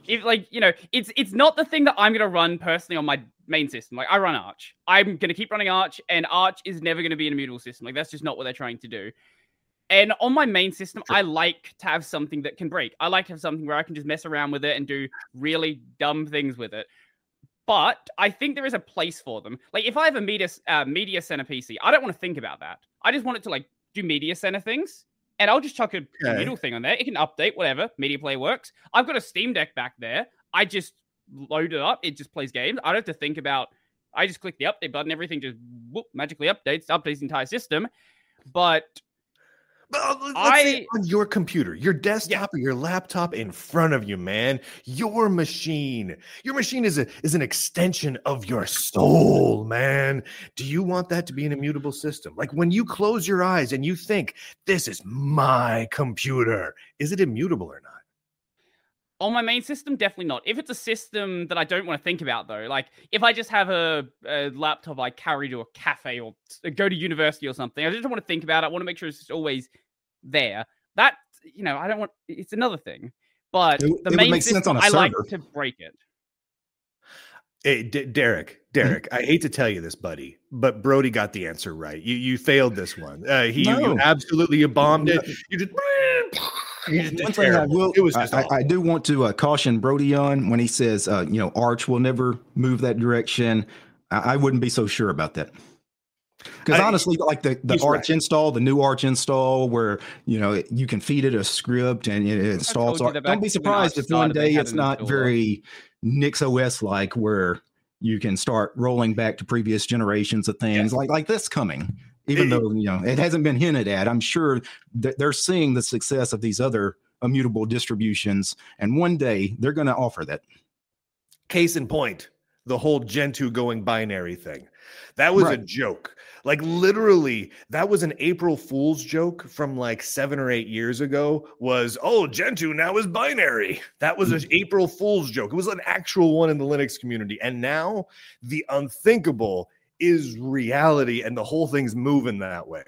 If like you know, it's it's not the thing that I'm gonna run personally on my main system. Like I run Arch, I'm gonna keep running Arch, and Arch is never gonna be an immutable system. Like that's just not what they're trying to do. And on my main system, I like to have something that can break. I like to have something where I can just mess around with it and do really dumb things with it. But I think there is a place for them. Like if I have a media uh, media center PC, I don't want to think about that. I just want it to like do media center things, and I'll just chuck a Okay. middle thing on there. It can update whatever media play works. I've got a Steam Deck back there. I just load it up. It just plays games. I don't have to think about. I just click the update button. Everything just whoop, magically updates, updates the entire system. But Uh, I- on your computer, your desktop or your laptop in front of you, man. Your machine. Your machine is a is an extension of your soul, man. Do you want that to be an immutable system? Like when you close your eyes and you think, this is my computer, is it immutable or not? on my main system, definitely not. If it's a system that I don't want to think about, though, like if I just have a, a laptop I carry to a cafe or go to university or something, I just don't want to think about it. I want to make sure it's always there. That you know, I don't want. It's another thing. But It- the it would main make sense system, on a I like to break it. Hey, D- Derek, Derek, I hate to tell you this, buddy, but Brodie got the answer right. You you failed this one. Uh, he you, you absolutely you bombed it. You just, you just did One thing I will, I, just I, awful. I do want to uh, caution Brodie on when he says, uh, you know, Arch will never move that direction. I, I wouldn't be so sure about that. Because honestly, like the, the Arch right. install, the new Arch install, where you know you can feed it a script and it installs. Don't be surprised if one day it's not very NixOS like, where you can start rolling back to previous generations of things like like this coming. Even it, though you know it hasn't been hinted at, I'm sure that they're seeing the success of these other immutable distributions, and one day they're going to offer that. Case in point, the whole Gentoo going binary thing. That was right. a joke. Like literally, that was an April Fool's joke from like seven or eight years ago. Was oh Gentoo now is binary. That was an mm. April Fool's joke. It was an actual one in the Linux community, and now the unthinkable is reality, and the whole thing's moving that way.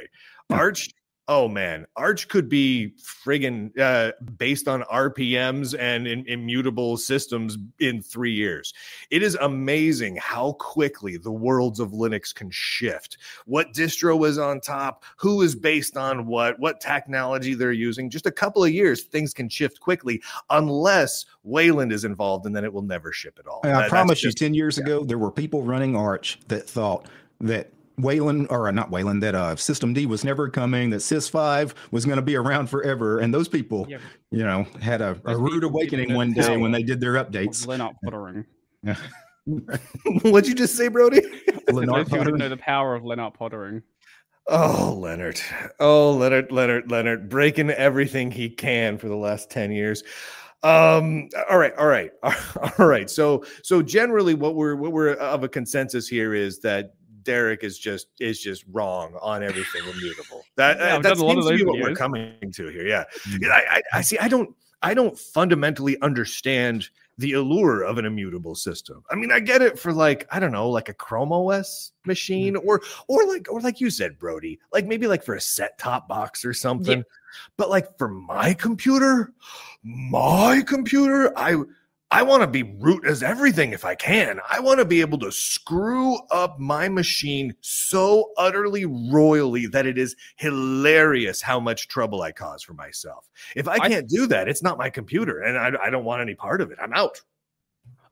Arch Oh man, Arch could be friggin' uh, based on RPMs and in, immutable systems in three years. It is amazing how quickly the worlds of Linux can shift. What distro is on top, who is based on what, what technology they're using. Just a couple of years, things can shift quickly unless Wayland is involved, and then it will never ship at all. I that, promise you, 10 years yeah. ago, there were people running Arch that thought that Wayland or uh, not Wayland that uh D was never coming that sys5 was going to be around forever and those people yeah. you know had a, a rude awakening one day when they did their updates Lennart Poettering yeah. what'd you just say Brodie Lennart Poettering know the power of Lennart Poettering Oh, Leonard. Oh, Leonard, Leonard, Leonard, breaking everything he can for the last 10 years. Um, all right, all right, all right. So, so generally what we're what we're of a consensus here is that Derek is just is just wrong on everything immutable. That yeah, that seems to be what we're coming to here. Yeah, mm-hmm. I, I, I see. I don't I don't fundamentally understand the allure of an immutable system. I mean, I get it for like I don't know, like a Chrome OS machine, mm-hmm. or or like or like you said, Brodie, like maybe like for a set top box or something. Yeah. But like for my computer, my computer, I I want to be root as everything if I can. I want to be able to screw up my machine so utterly royally that it is hilarious how much trouble I cause for myself. If I can't I, do that, it's not my computer and I, I don't want any part of it. I'm out.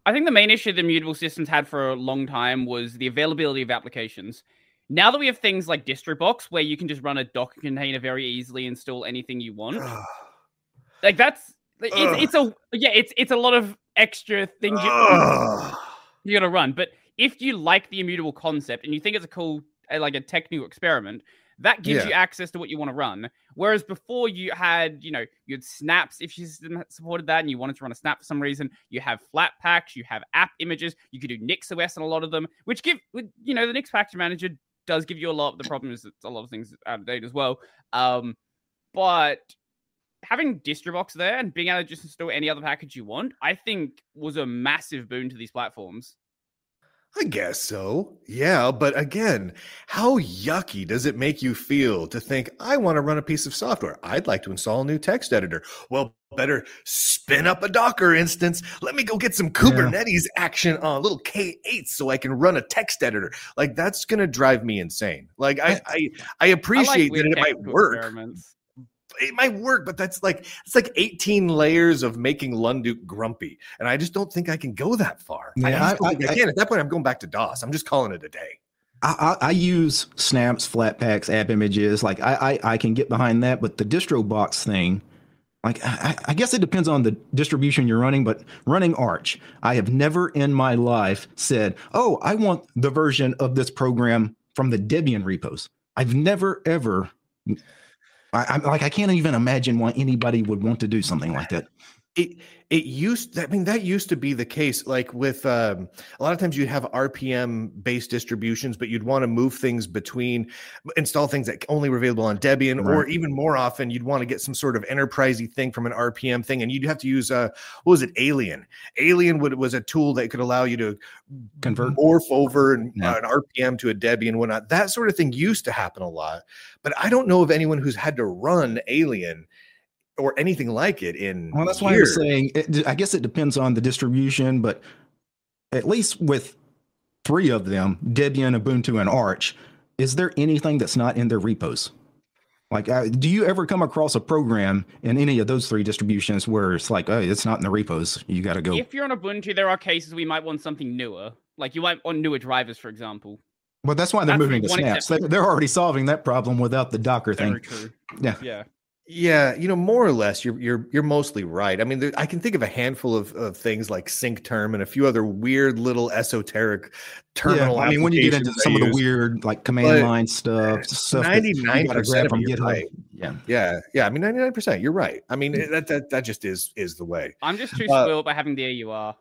I think the main issue the mutable systems had for a long time was the availability of applications. Now that we have things like DistroBox where you can just run a Docker container very easily, install anything you want, like that's it's, it's a yeah, it's it's a lot of extra things you, you're gonna run. But if you like the immutable concept and you think it's a cool like a technical experiment, that gives yeah. you access to what you want to run. Whereas before you had, you know, you had snaps if you supported that and you wanted to run a snap for some reason. You have flat packs, you have app images, you could do NixOS on a lot of them, which give, you know, the Nix Package Manager does give you a lot. The problem is that a lot of things out of date as well. Um, but having DistroBox there and being able to just install any other package you want, I think was a massive boon to these platforms. I guess so. Yeah, but again, how yucky does it make you feel to think I want to run a piece of software? I'd like to install a new text editor. Well, better spin up a Docker instance. Let me go get some Kubernetes yeah. action on a little K8 so I can run a text editor. Like that's going to drive me insane. Like I I, I appreciate I like that it might work it might work, but that's like it's like 18 layers of making Lunduke grumpy, and I just don't think I can go that far. Yeah, I, I, I, I can. At that point, I'm going back to DOS. I'm just calling it a day. I, I, use snaps, flat packs, app images. Like I, I, I can get behind that, but the distro box thing, like I, I, guess it depends on the distribution you're running. But running Arch, I have never in my life said, "Oh, I want the version of this program from the Debian repos." I've never ever I, am like, I can't even imagine why anybody would want to do something like that. It it used i mean that used to be the case like with um, a lot of times you'd have rpm based distributions but you'd want to move things between install things that only were available on debian right. or even more often you'd want to get some sort of enterprisey thing from an rpm thing and you'd have to use uh what was it alien alien would, was a tool that could allow you to convert morph over an, yeah. uh, an rpm to a debian and whatnot that sort of thing used to happen a lot but i don't know of anyone who's had to run alien or anything like it in well that's why i'm saying it, i guess it depends on the distribution but at least with three of them debian ubuntu and arch is there anything that's not in their repos like uh, do you ever come across a program in any of those three distributions where it's like oh it's not in the repos you got to go if you're on ubuntu there are cases we might want something newer like you might want newer drivers for example Well, that's why they're That's moving to snaps. They, they're already solving that problem without the Docker Very thing. true. Yeah. Yeah. Yeah, you know, more or less, you're you're you're mostly right. I mean, there, I can think of a handful of, of things like sync term and a few other weird little esoteric terminal. Yeah, I mean, when you get into some I of the weird like command but line stuff, stuff 99% gotta grab of from GitHub. right. Yeah. Yeah, yeah. I mean, ninety nine percent. You're right. I mean, Mm. that that that just is is the way. I'm just too Uh, spoiled by having the AUR.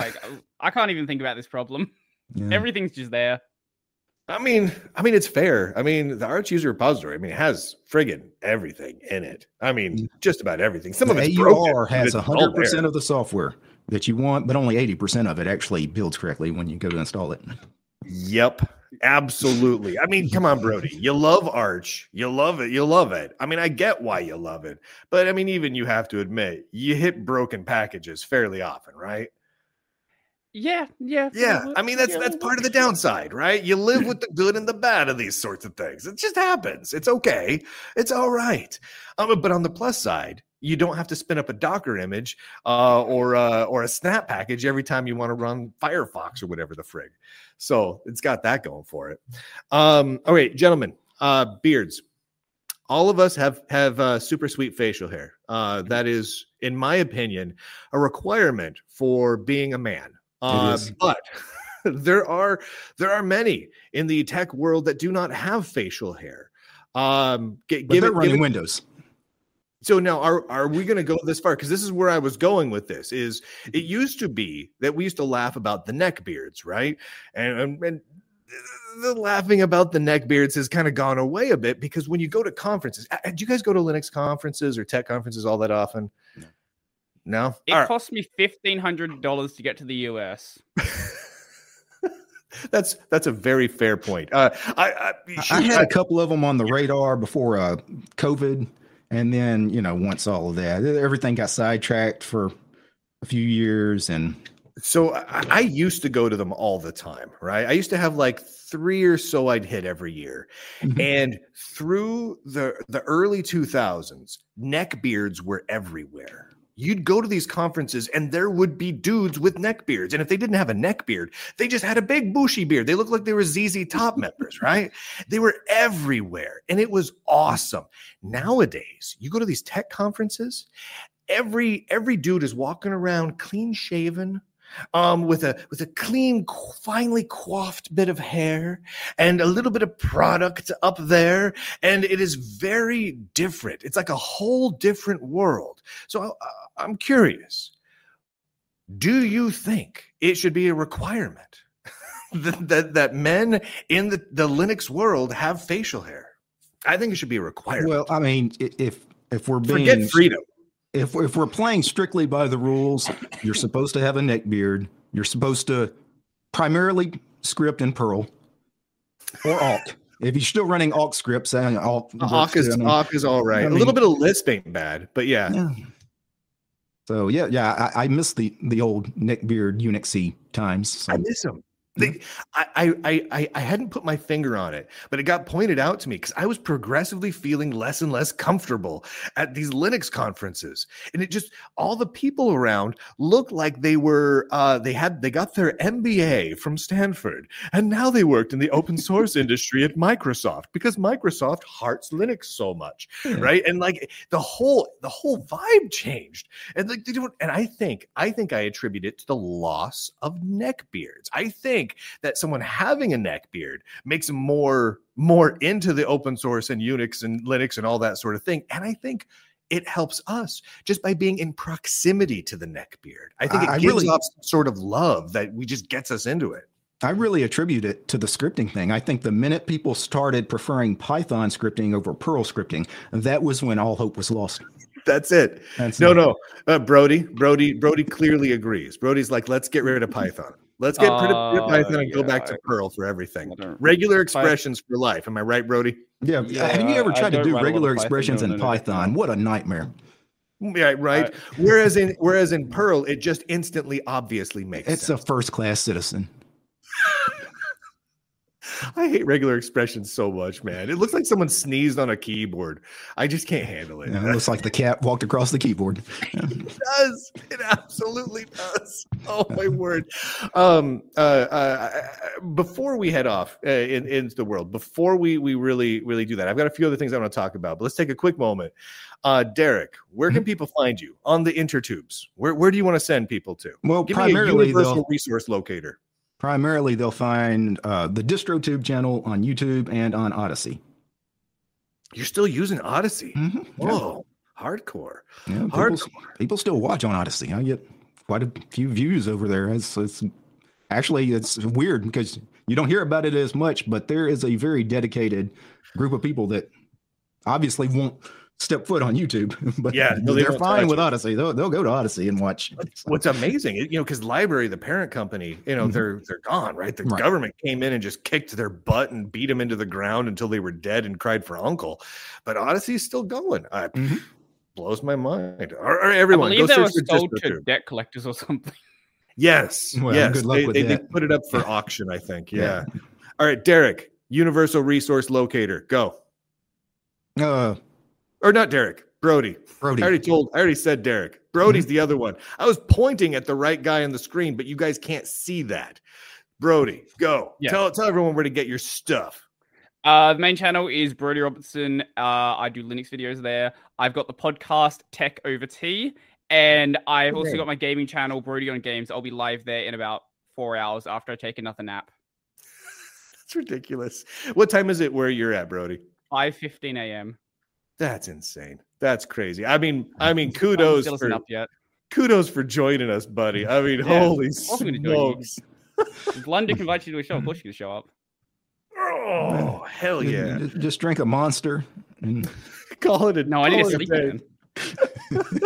Like, I can't even think about this problem. yeah. Everything's just there. I mean, I mean, it's fair. I mean, the Arch user repository. I mean, it has friggin' everything in it. I mean, just about everything. Some of the it's AUR broken, has hundred percent of the software that you want, but only eighty percent of it actually builds correctly when you go to install it. Yep, absolutely. I mean, come on, Brodie. You love Arch. You love it. You love it. I mean, I get why you love it, but I mean, even you have to admit, you hit broken packages fairly often, right? Yeah, yeah. Yeah, I mean that's yeah, that's part of the downside, right? You live with the good and the bad of these sorts of things. It just happens. It's okay. It's all right. Um, but on the plus side, you don't have to spin up a Docker image uh, or uh, or a Snap package every time you want to run Firefox or whatever the frig. So it's got that going for it. Um, all right, gentlemen, uh, beards. All of us have have uh, super sweet facial hair. Uh, that is, in my opinion, a requirement for being a man. Uh, but there are there are many in the tech world that do not have facial hair. Um, g- But give it, give running it- Windows. so now are are we going to go this far? Because this is where I was going with this. Is it used to be that we used to laugh about the neck beards, right? And and, and the laughing about the neck beards has kind of gone away a bit because when you go to conferences, do you guys go to Linux conferences or tech conferences all that often? No. No. It All right. cost me fifteen hundred dollars to get to the US. that's that's a very fair point. Uh, I, I, I had a couple of them on the radar before uh, COVID, and then you know once all of that, everything got sidetracked for a few years, and So I, I used to go to them all the time, right? I used to have like three or so I'd hit every year. and through the the early 2000s, neck beards were everywhere. You'd go to these conferences and there would be dudes with neck beards. And if they didn't have a neck beard, they just had a big bushy beard. They looked like they were ZZ Top members, right? They were everywhere and it was awesome. Nowadays, you go to these tech conferences, every every dude is walking around clean shaven um with a with a clean finely coiffed bit of hair and a little bit of product up there. And it is very different. It's like a whole different world. So I, i'm curious do you think it should be a requirement that, that that men in the, the linux world have facial hair? I think it should be a requirement. Well, I mean, if if we're being forget freedom if if we're playing strictly by the rules, you're supposed to have a neck beard. You're supposed to primarily script in Perl or Awk. If you're still running Awk scripts, uh, and Awk, Awk works is, too. I mean, Awk is all right. I a little bit of Lisp ain't bad, but yeah. yeah. So yeah, yeah, I, I miss the the old neck beard Unixy times. So. I miss them. They, I, I, I, I hadn't put my finger on it, but it got pointed out to me because I was progressively feeling less and less comfortable at these Linux conferences, and it just all the people around looked like they were uh, they had they got their MBA from Stanford, and now they worked in the open source industry at Microsoft because Microsoft hearts Linux so much, Yeah. right? And like the whole the whole vibe changed, and like they don't. And I think I think I attribute it to the loss of neck beards. I think that someone having a neck beard makes them more more into the open source and Unix and Linux and all that sort of thing. And I think it helps us just by being in proximity to the neck beard. I think it I- gives really- off some sort of love that we just gets us into it. I really attribute it to the scripting thing. I think the minute people started preferring Python scripting over Perl scripting, that was when all hope was lost. That's it. That's No, no, uh, Brodie, Brodie, Brodie clearly agrees. Brodie's like, let's get rid of Python. Let's get rid of rid of Uh, Python and go back to I- Perl for everything. Regular expressions for life. Am I right, Brodie? Yeah, Yeah, have you ever I tried to don't do write a lot of regular Python, expressions no, in no, no, Python? no. What a nightmare. Yeah, right. whereas in whereas in Perl, it just instantly obviously makes It's a first class citizen. I hate regular expressions so much, man. It looks like someone sneezed on a keyboard. I just can't handle it. Yeah, it looks like the cat walked across the keyboard. it does. It absolutely does. Oh my word. Um. Uh. uh before we head off uh, in, into the world, before we we really really do that, I've got a few other things I want to talk about. But let's take a quick moment. Uh, Derek, where can mm-hmm. people find you on the intertubes? Where where do you want to send people to? Well, Give primarily me a universal resource locator. Primarily, they'll find uh, the DistroTube channel on YouTube and on Odysee. You're still using Odysee? Mm-hmm. Whoa, yeah. hardcore. Yeah, hardcore. People, people, still watch on Odysee. I get quite a few views over there. It's, it's actually it's weird because you don't hear about it as much, but there is a very dedicated group of people that obviously won't step foot on YouTube. but yeah, no, they are fine with Odysee. They'll, they'll go to Odysee and watch. What's amazing, you know, because LBRY, the parent company, you know, mm-hmm. they're they're gone, right? The right. government came in and just kicked their butt and beat them into the ground until they were dead and cried for uncle. But Odysee is still going. I, mm-hmm. Blows my mind. Or, or everyone, I believe go was sold to debt collectors or something. Yes, well, yes, they, they, they, put it up for auction. I think. Yeah. yeah. All right, Derek, Universal Resource Locator, go. Uh, or not Derek, Brodie. Brodie. I already told, I already said Derek. Brodie's mm-hmm. the other one. I was pointing at the right guy on the screen, but you guys can't see that. Brodie, go. Yeah. Tell tell everyone where to get your stuff. Uh, the main channel is Brodie Robertson. Uh, I do Linux videos there. I've got the podcast Tech Over Tea, and I've also got my gaming channel Brodie on Games. I'll be live there in about four hours after I take another nap. That's ridiculous. What time is it where you're at, Brodie? Five fifteen a.m. That's insane. That's crazy. I mean, I mean, kudos for yet. kudos for joining us, buddy. I mean, yeah. holy smokes! if Lunduke invites you to a show, of course you show up. Oh hell yeah! Just drink a monster and call it a no. I need to sleep. in.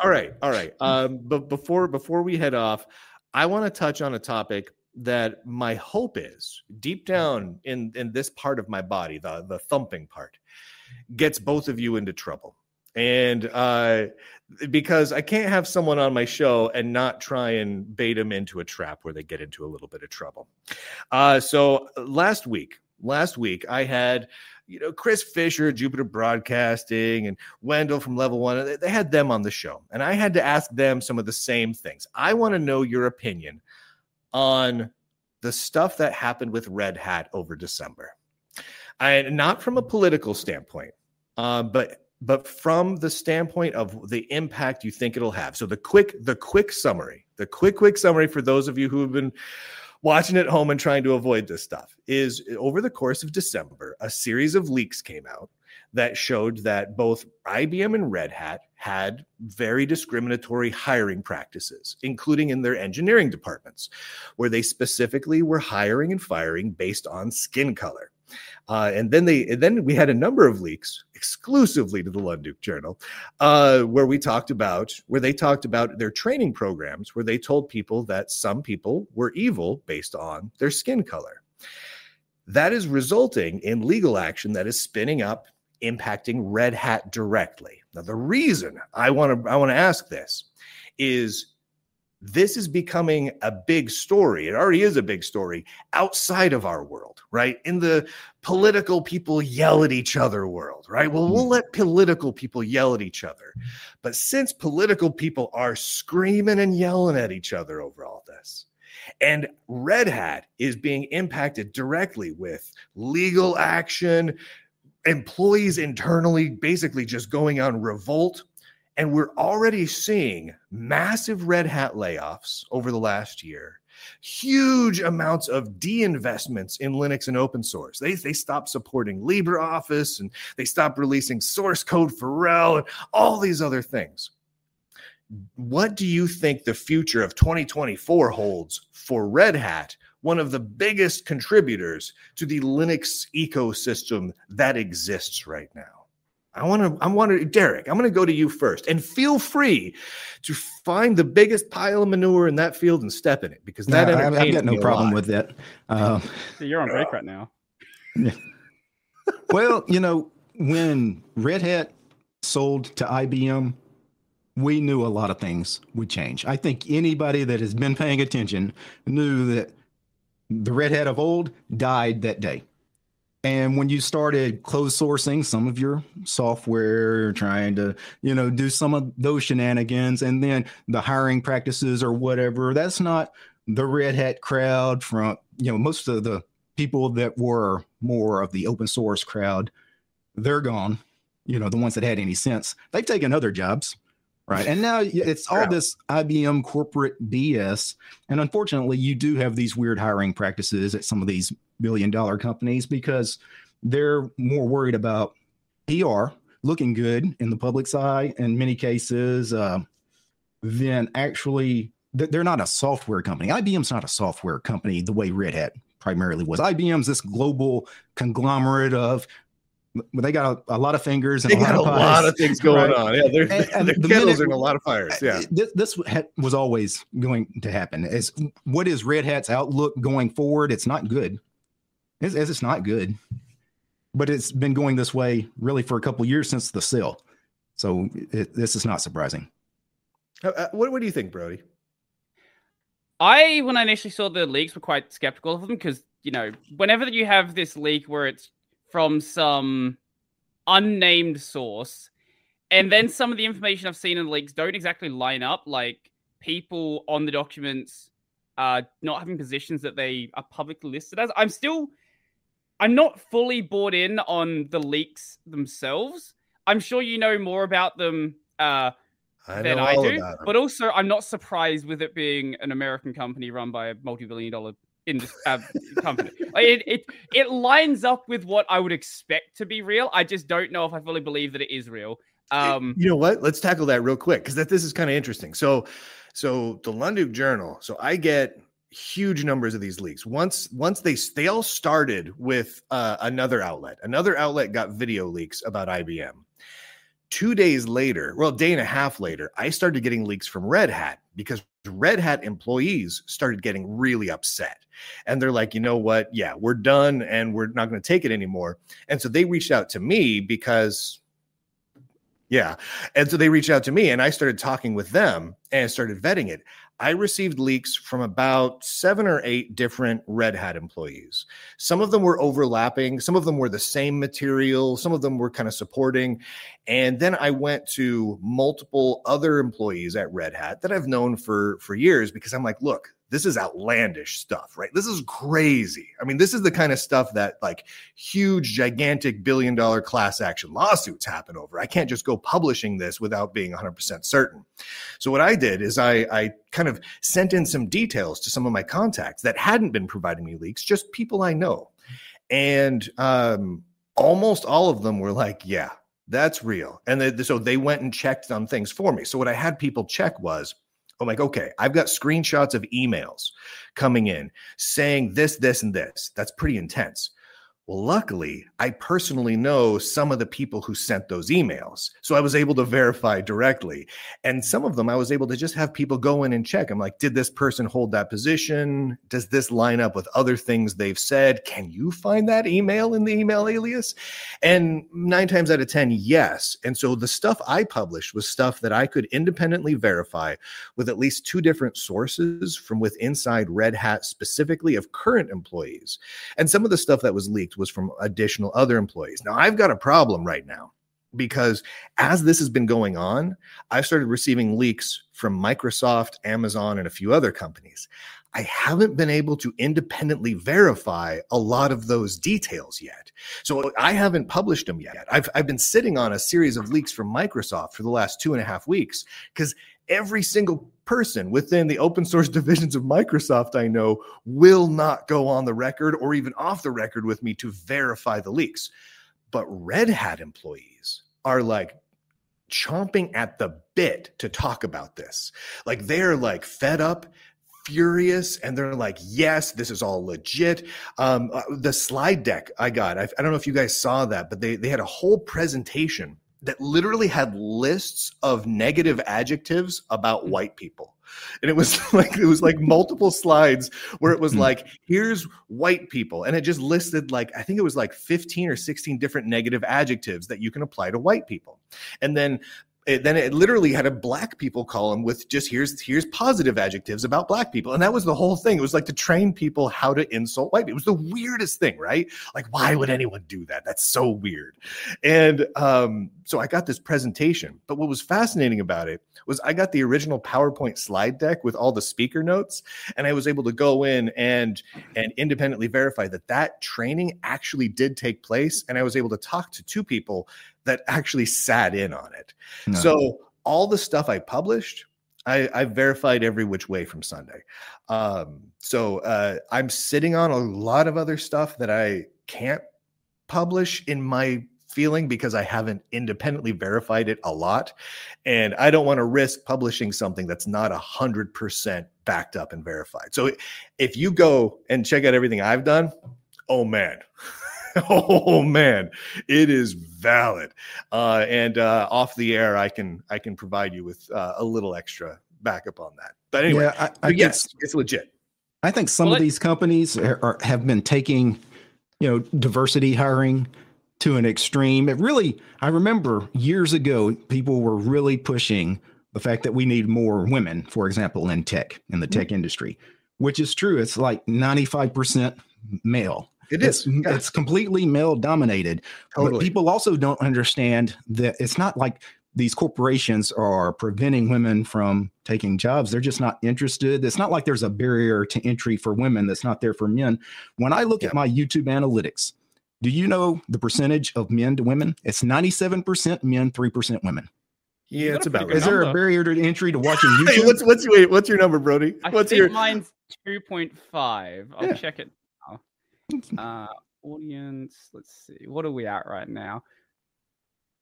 all right, all right. Um, but before before we head off, I want to touch on a topic that my hope is deep down in in this part of my body, the the thumping part gets both of you into trouble. And uh, because I can't have someone on my show and not try and bait them into a trap where they get into a little bit of trouble. Uh, so last week, last week, I had you know Chris Fisher, Jupiter Broadcasting, and Wendell from Level One. They had them on the show, and I had to ask them some of the same things. I want to know your opinion on the stuff that happened with Red Hat over December. And not from a political standpoint, uh, but but from the standpoint of the impact you think it'll have. So the quick the quick summary, the quick quick summary for those of you who have been watching at home and trying to avoid this stuff is over the course of December, a series of leaks came out that showed that both IBM and Red Hat had very discriminatory hiring practices, including in their engineering departments, where they specifically were hiring and firing based on skin color. Uh, and then they and then we had a number of leaks exclusively to the Lunduke Journal, uh, where we talked about where they talked about their training programs, where they told people that some people were evil based on their skin color. That is resulting in legal action that is spinning up, impacting Red Hat directly. Now, the reason I want to I want to ask this is this is becoming a big story. It already is a big story outside of our world, right? In the political people yell at each other world, right? Well, we'll mm-hmm. let political people yell at each other. But since political people are screaming and yelling at each other over all this, and Red Hat is being impacted directly with legal action, employees internally basically just going on revolt and we're already seeing massive Red Hat layoffs over the last year, huge amounts of de-investments in Linux and open source. They, they stopped supporting LibreOffice and they stopped releasing source code for RHEL and all these other things. What do you think the future of 2024 holds for Red Hat, one of the biggest contributors to the Linux ecosystem that exists right now? I want to, I want to, Derek, I'm going to go to you first and feel free to find the biggest pile of manure in that field and step in it because that no, I've got no problem with that. Um, you're on break right now. Yeah. well, you know, when Red Hat sold to IBM, we knew a lot of things would change. I think anybody that has been paying attention knew that the Red Hat of old died that day. And when you started closed sourcing some of your software, trying to, you know, do some of those shenanigans, and then the hiring practices or whatever, that's not the Red Hat crowd from, you know, most of the people that were more of the open source crowd, they're gone. You know, the ones that had any sense. They've taken other jobs right and now it's all this ibm corporate bs and unfortunately you do have these weird hiring practices at some of these billion dollar companies because they're more worried about pr looking good in the public's eye in many cases uh, than actually they're not a software company ibm's not a software company the way red hat primarily was ibm's this global conglomerate of they got a, a, lot of fingers and they a, lot, got of, a lot of things going right? on. Yeah, they're, and, and the kettles are in a lot of fires. Yeah, this, this was always going to happen. Is what is Red Hat's outlook going forward? It's not good. It's, it's not good, but it's been going this way really for a couple years since the sale. So it, this is not surprising. Uh, uh, what, what do you think, Brodie? I, when I initially saw the leaks, were quite skeptical of them because you know, whenever you have this leak where it's from some unnamed source. And then some of the information I've seen in the leaks don't exactly line up. Like people on the documents uh, not having positions that they are publicly listed as. I'm still, I'm not fully bought in on the leaks themselves. I'm sure you know more about them uh, I than I do. But also, I'm not surprised with it being an American company run by a multi-billion dollar in this uh, company. it, it it lines up with what I would expect to be real. I just don't know if I fully believe that it is real. Um, you know what? Let's tackle that real quick because that this is kind of interesting. So, so the Lunduke Journal. So I get huge numbers of these leaks. Once once they they all started with uh, another outlet. Another outlet got video leaks about IBM. Two days later, well, day and a half later, I started getting leaks from Red Hat because Red Hat employees started getting really upset. And they're like, you know what? Yeah, we're done and we're not going to take it anymore. And so they reached out to me because, yeah. And so they reached out to me and I started talking with them and started vetting it. I received leaks from about seven or eight different Red Hat employees. Some of them were overlapping, some of them were the same material, some of them were kind of supporting. And then I went to multiple other employees at Red Hat that I've known for for years because I'm like, look, this is outlandish stuff, right? This is crazy. I mean, this is the kind of stuff that like huge, gigantic billion dollar class action lawsuits happen over. I can't just go publishing this without being 100% certain. So, what I did is I, I kind of sent in some details to some of my contacts that hadn't been providing me leaks, just people I know. And um, almost all of them were like, yeah, that's real. And they, so they went and checked on things for me. So, what I had people check was, I'm like, okay, I've got screenshots of emails coming in saying this, this, and this. That's pretty intense. Well, luckily, I personally know some of the people who sent those emails. So I was able to verify directly. And some of them I was able to just have people go in and check. I'm like, did this person hold that position? Does this line up with other things they've said? Can you find that email in the email alias? And nine times out of 10, yes. And so the stuff I published was stuff that I could independently verify with at least two different sources from with inside Red Hat, specifically of current employees. And some of the stuff that was leaked was from additional other employees. Now, I've got a problem right now because as this has been going on, I've started receiving leaks from Microsoft, Amazon, and a few other companies. I haven't been able to independently verify a lot of those details yet. So I haven't published them yet. I've, I've been sitting on a series of leaks from Microsoft for the last two and a half weeks because every single person within the open source divisions of Microsoft I know will not go on the record or even off the record with me to verify the leaks. But Red Hat employees are like chomping at the bit to talk about this. Like they're like fed up furious and they're like yes this is all legit um, uh, the slide deck i got I, I, don't know if you guys saw that but they, they had a whole presentation that literally had lists of negative adjectives about mm. white people and it was like it was like multiple slides where it was mm. like here's white people and it just listed like i think it was like 15 or 16 different negative adjectives that you can apply to white people and then it, then it literally had a black people column with just here's here's positive adjectives about black people. And that was the whole thing. It was like to train people how to insult white people. It was the weirdest thing right? Like why would anyone do that? That's so weird. And um, so i got this presentation. But what was fascinating about it was i got the original powerpoint slide deck with all the speaker notes and i was able to go in and and independently verify that that training actually did take place and i was able to talk to two people that actually sat in on it. No. So all the stuff I published, I, I, verified every which way from Sunday. Um, so uh, I'm sitting on a lot of other stuff that I can't publish in my feeling because I haven't independently verified it a lot. And I don't want to risk publishing something that's not a hundred percent backed up and verified. So if you go and check out everything I've done, oh man. oh man, it is valid. Uh, and uh, off the air, I can I can provide you with uh, a little extra backup on that. But anyway, yeah, I, I yes, it's legit. I think some well, of these companies are, are, have been taking, you know, diversity hiring to an extreme. It really, I remember years ago, people were really pushing the fact that we need more women, for example, in tech, in the tech mm-hmm. industry, which is true. It's like 95% male. It is. It's, yeah. it's completely male dominated. Totally. But people also don't understand that it's not like these corporations are preventing women from taking jobs. They're just not interested. It's not like there's a barrier to entry for women that's not there for men. When I look yeah. at my YouTube analytics, do you know the percentage of men to women? It's 97% men, 3% women. Yeah, it's about. Is there a barrier to entry to watching YouTube? hey, what's what's wait, what's your number, Brodie? What's I your mine's two point five. I'll yeah. check it uh, audience. Let's see. What are we at right now?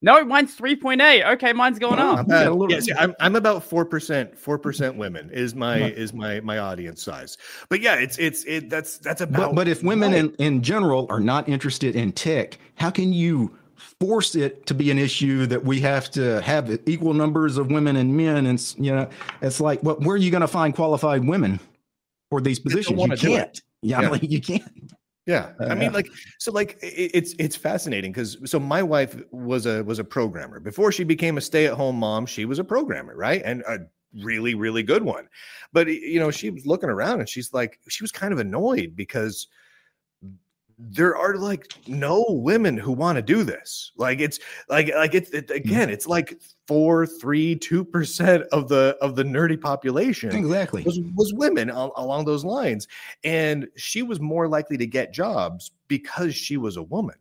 No, mine's 3.8. Okay, mine's going oh, up. Uh, yeah, see, I'm, I'm about 4%, 4% women is my is my my audience size. But yeah, it's it's it that's that's about But, but if women in, in general are not interested in tech, how can you force it to be an issue that we have to have equal numbers of women and men and you know, it's like well, where are you going to find qualified women for these positions? You can't. Yeah, yeah. Like, you can't. Yeah, uh, I mean, like, so like it's it's fascinating because so my wife was a was a programmer before she became a stay at home mom. She was a programmer, right, and a really really good one. But you know, she was looking around and she's like, she was kind of annoyed because there are like no women who want to do this. Like it's like like it's it, mm. again, it's like four, three, two percent of the of the nerdy population exactly was, was women al- along those lines, and she was more likely to get jobs because she was a woman.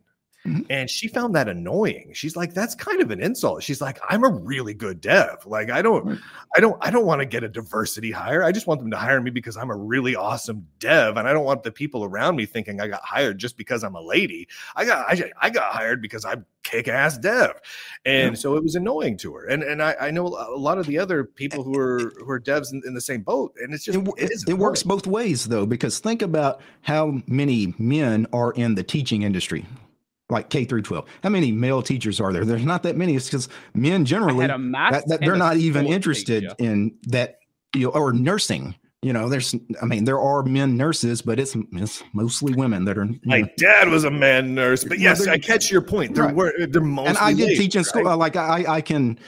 Mm-hmm. And she found that annoying. She's like, that's kind of an insult. She's like, I'm a really good dev. Like, I don't, right. I don't, I don't want to get a diversity hire. I just want them to hire me because I'm a really awesome dev. And I don't want the people around me thinking I got hired just because I'm a lady. I got, I, I got hired because I'm kick ass dev. And yeah. so it was annoying to her. And, and I, I know a lot of the other people who are, who are devs in, in the same boat. And it's just, it, it, it works both ways though, because think about how many men are in the teaching industry like K through 12. How many male teachers are there? There's not that many. It's because men generally that, that they're not even interested teacher. in that you know, or nursing. You know, there's I mean, there are men nurses, but it's it's mostly women that are. My know. dad was a man nurse, but yes, I catch your point. They're right. they're mostly. And I did teach in school. Right? Like I I can,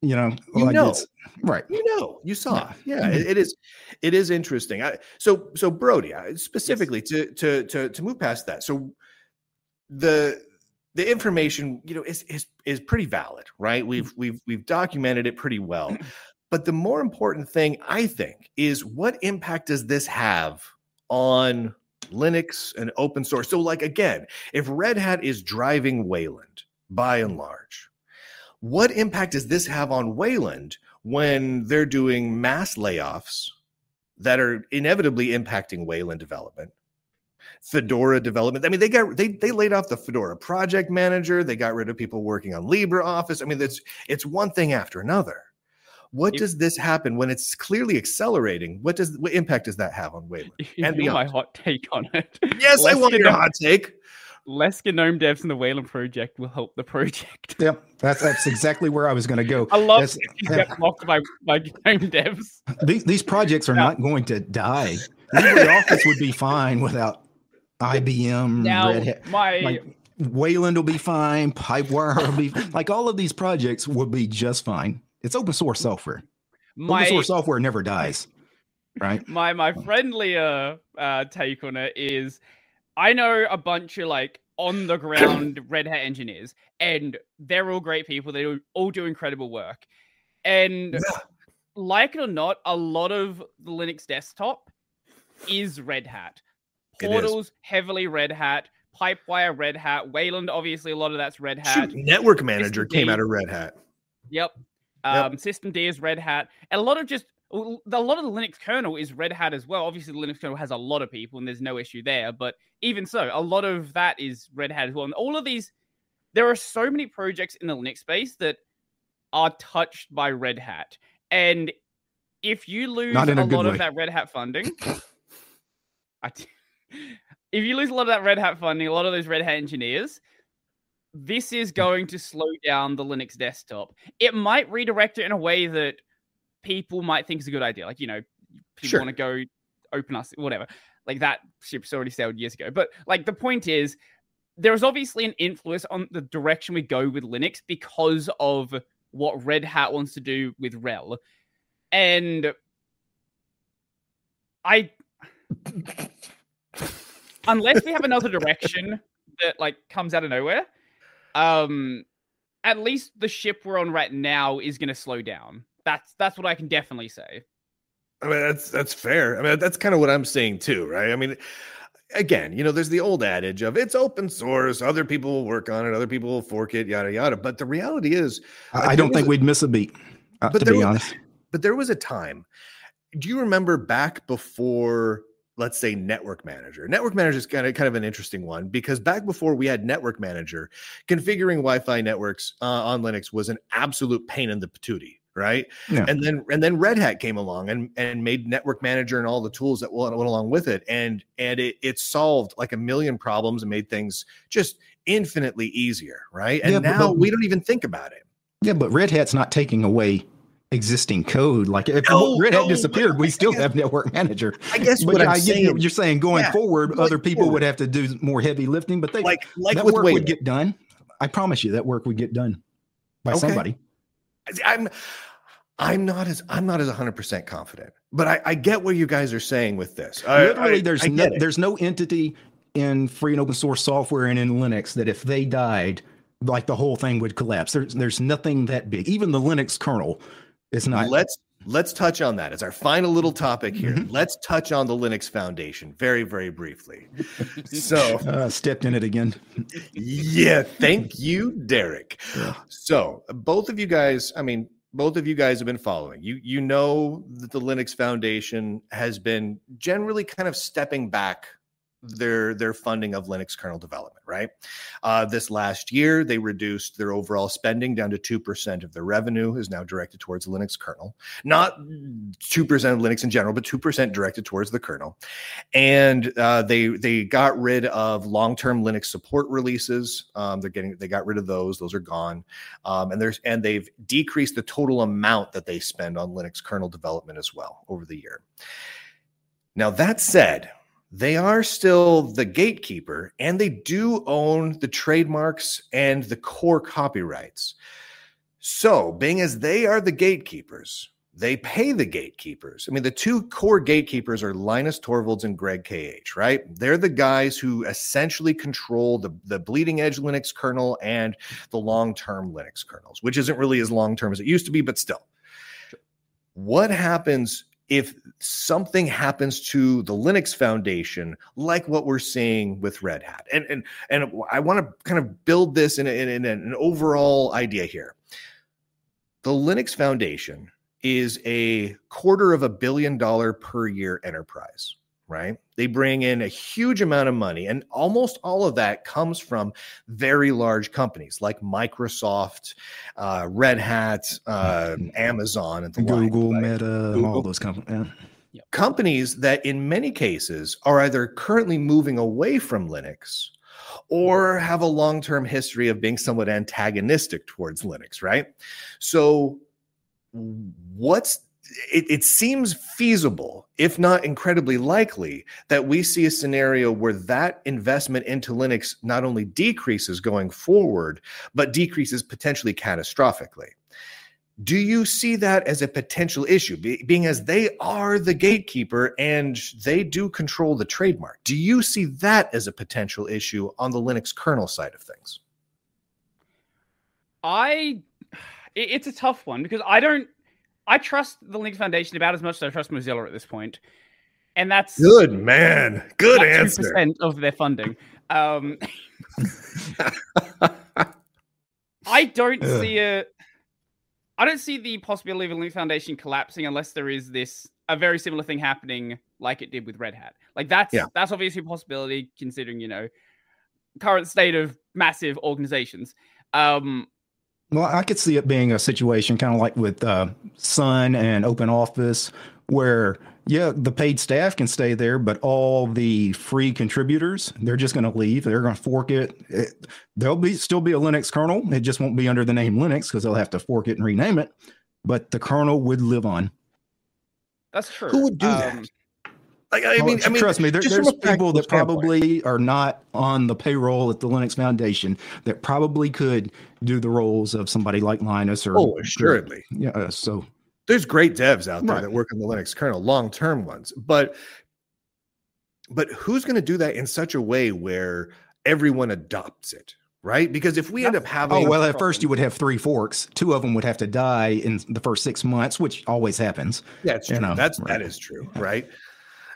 you know, you like know. right you know you saw yeah, yeah mm-hmm. it, it is it is interesting I, so so brodie specifically yes. to to to to move past that so the the information you know is is is pretty valid right? Mm. we've we've we've documented it pretty well. But the more important thing i think is what impact does this have on linux and open source? So like again if red hat is driving wayland by and large what impact does this have on wayland when they're doing mass layoffs that are inevitably impacting wayland development Fedora development. I mean, they got they they laid off the Fedora project manager. They got rid of people working on LibreOffice. I mean, it's it's one thing after another. What you, does this happen when it's clearly accelerating? What does what impact does that have on Wayland and beyond? My hot take on it. Yes, Less I want your hot take. Less GNOME devs in the Wayland project will help the project. Yep, that's that's exactly where I was going to go. I love that's, you get blocked by, by GNOME devs. These these projects are yeah. not going to die. LibreOffice would be fine without IBM, now, Red Hat, my like Wayland will be fine. Pipewire will be like all of these projects will be just fine It's open source software. My open source software never dies, right? my my friendlier uh, take on it is, I know a bunch of like on the ground Red Hat engineers, and they're all great people. They all do incredible work, and Yeah. like it or not, a lot of the Linux desktop is Red Hat. Portals heavily Red Hat. Pipewire Red Hat. Wayland obviously a lot of that's Red Hat. Shoot, Network Manager System came D. out of Red Hat. Yep. Yep. Um, systemd is Red Hat, and a lot of just a lot of the Linux kernel is Red Hat as well. Obviously, the Linux kernel has a lot of people, and there's no issue there. But even so, a lot of that is Red Hat as well. And all of these, there are so many projects in the Linux space that are touched by Red Hat, and if you lose a a lot way. of that Red Hat funding, I t- if you lose a lot of that Red Hat funding, a lot of those Red Hat engineers, this is going to slow down the Linux desktop. It might redirect it in a way that people might think is a good idea. Like, you know, people Sure. want to go open us, whatever. Like that ship's already sailed years ago. But like the point is, there is obviously an influence on the direction we go with Linux because of what Red Hat wants to do with RHEL. And I unless we have another direction that like comes out of nowhere, um at least the ship we're on right now is gonna slow down. That's that's what I can definitely say. I mean, that's that's fair. I mean, that's kind of what I'm saying too, right? I mean, again, you know, there's the old adage of it's open source, other people will work on it, other people will fork it, yada yada. But the reality is, I, I don't think a- we'd miss a beat, uh, But to be was- honest. but there was a time. Do you remember back before, let's say, Network Manager? Network Manager is kind of kind of an interesting one because back before we had Network Manager, configuring Wi-Fi networks uh, on Linux was an absolute pain in the patootie, right? Yeah. And then and then Red Hat came along and and made Network Manager and all the tools that went, went along with it, and and it it solved like a million problems and made things just infinitely easier, right? And Yeah, but- now but- we don't even think about it. Yeah, but Red Hat's not taking away existing code. Like if No, Red Hat no, disappeared, we still guess- have Network Manager. I guess But what I'm I saying, you. You're saying going Yeah, forward, going other people forward. would have to do more heavy lifting, but they like like that work Wayland. would get done. I promise you, that work would get done by Okay. somebody. I'm I'm not as I'm not as 100 percent confident, but I, I get what you guys are saying with this. I- Literally, I- there's no it. there's no entity in free and open source software and in Linux that if they died, like the whole thing would collapse. There's there's nothing that big. Even the Linux kernel is not. let's let's touch on that. It's our final little topic here. Mhm. Let's touch on the Linux Foundation very very briefly. So uh, stepped in it again. yeah, thank you, Derek. Yeah. So both of you guys, I mean, both of you guys have been following. You you know that the Linux Foundation has been generally kind of stepping back their their funding of Linux kernel development, right? Uh, this last year, they reduced their overall spending down to two percent of their revenue is now directed towards Linux kernel, not two percent of Linux in general, but two percent directed towards the kernel. And uh, they they got rid of long term Linux support releases. Um, they're getting they got rid of those; those are gone. Um, and there's and they've decreased the total amount that they spend on Linux kernel development as well over the year. Now that said, they are still the gatekeeper and they do own the trademarks and the core copyrights. So, being as they are the gatekeepers, they pay the gatekeepers. I mean, the two core gatekeepers are Linus Torvalds and Greg KH, right? They're the guys who essentially control the, the bleeding edge Linux kernel and the long term Linux kernels, which isn't really as long term as it used to be, but still. What happens if something happens to the Linux Foundation, like what we're seeing with Red Hat? And and and I want to kind of build this in, in, in an overall idea here. The Linux Foundation is a quarter of a billion dollar per year enterprise, right? They bring in a huge amount of money, and almost all of that comes from very large companies like Microsoft, uh, Red Hat, uh, Amazon, and the like, Google, right? Meta, Google. all those companies. Yeah. companies that in many cases are either currently moving away from Linux or have a long-term history of being somewhat antagonistic towards Linux, right? So what's it, it seems feasible, if not incredibly likely, that we see a scenario where that investment into Linux not only decreases going forward, but decreases potentially catastrophically. do you see that as a potential issue Be- being as they are the gatekeeper and they do control the trademark do you see that as a potential issue on the linux kernel side of things I it's a tough one because I don't I trust the Linux Foundation about as much as I trust Mozilla at this point. And that's good man good answer 2% of their funding. Um I don't Ugh. see a I don't see the possibility of a Linux Foundation collapsing unless there is this a very similar thing happening like it did with Red Hat. Like that's Yeah. that's obviously a possibility considering, you know, current state of massive organizations. Um Well, I could see it being a situation kind of like with uh, Sun and Open Office, where yeah, the paid staff can stay there, but all the free contributors they're just going to leave. They're going to fork it. it. There'll be still be a Linux kernel. It just won't be under the name Linux because they'll have to fork it and rename it. But the kernel would live on. that's true. Who would do that? Like i Well, mean i mean trust me, there, there's people that practical standpoint. probably are not on the payroll at the Linux Foundation that probably could do the roles of somebody like Linus or oh assuredly Yeah, uh, so there's great devs out there Right. that work on the Linux kernel, long term ones. But but who's going to do that in such a way where everyone adopts it, right? Because if we end up having Oh well, at first you would have three forks. Two of them would have to die in the first six months, which always happens. yeah, it's you true. know, That's right. that is true, right?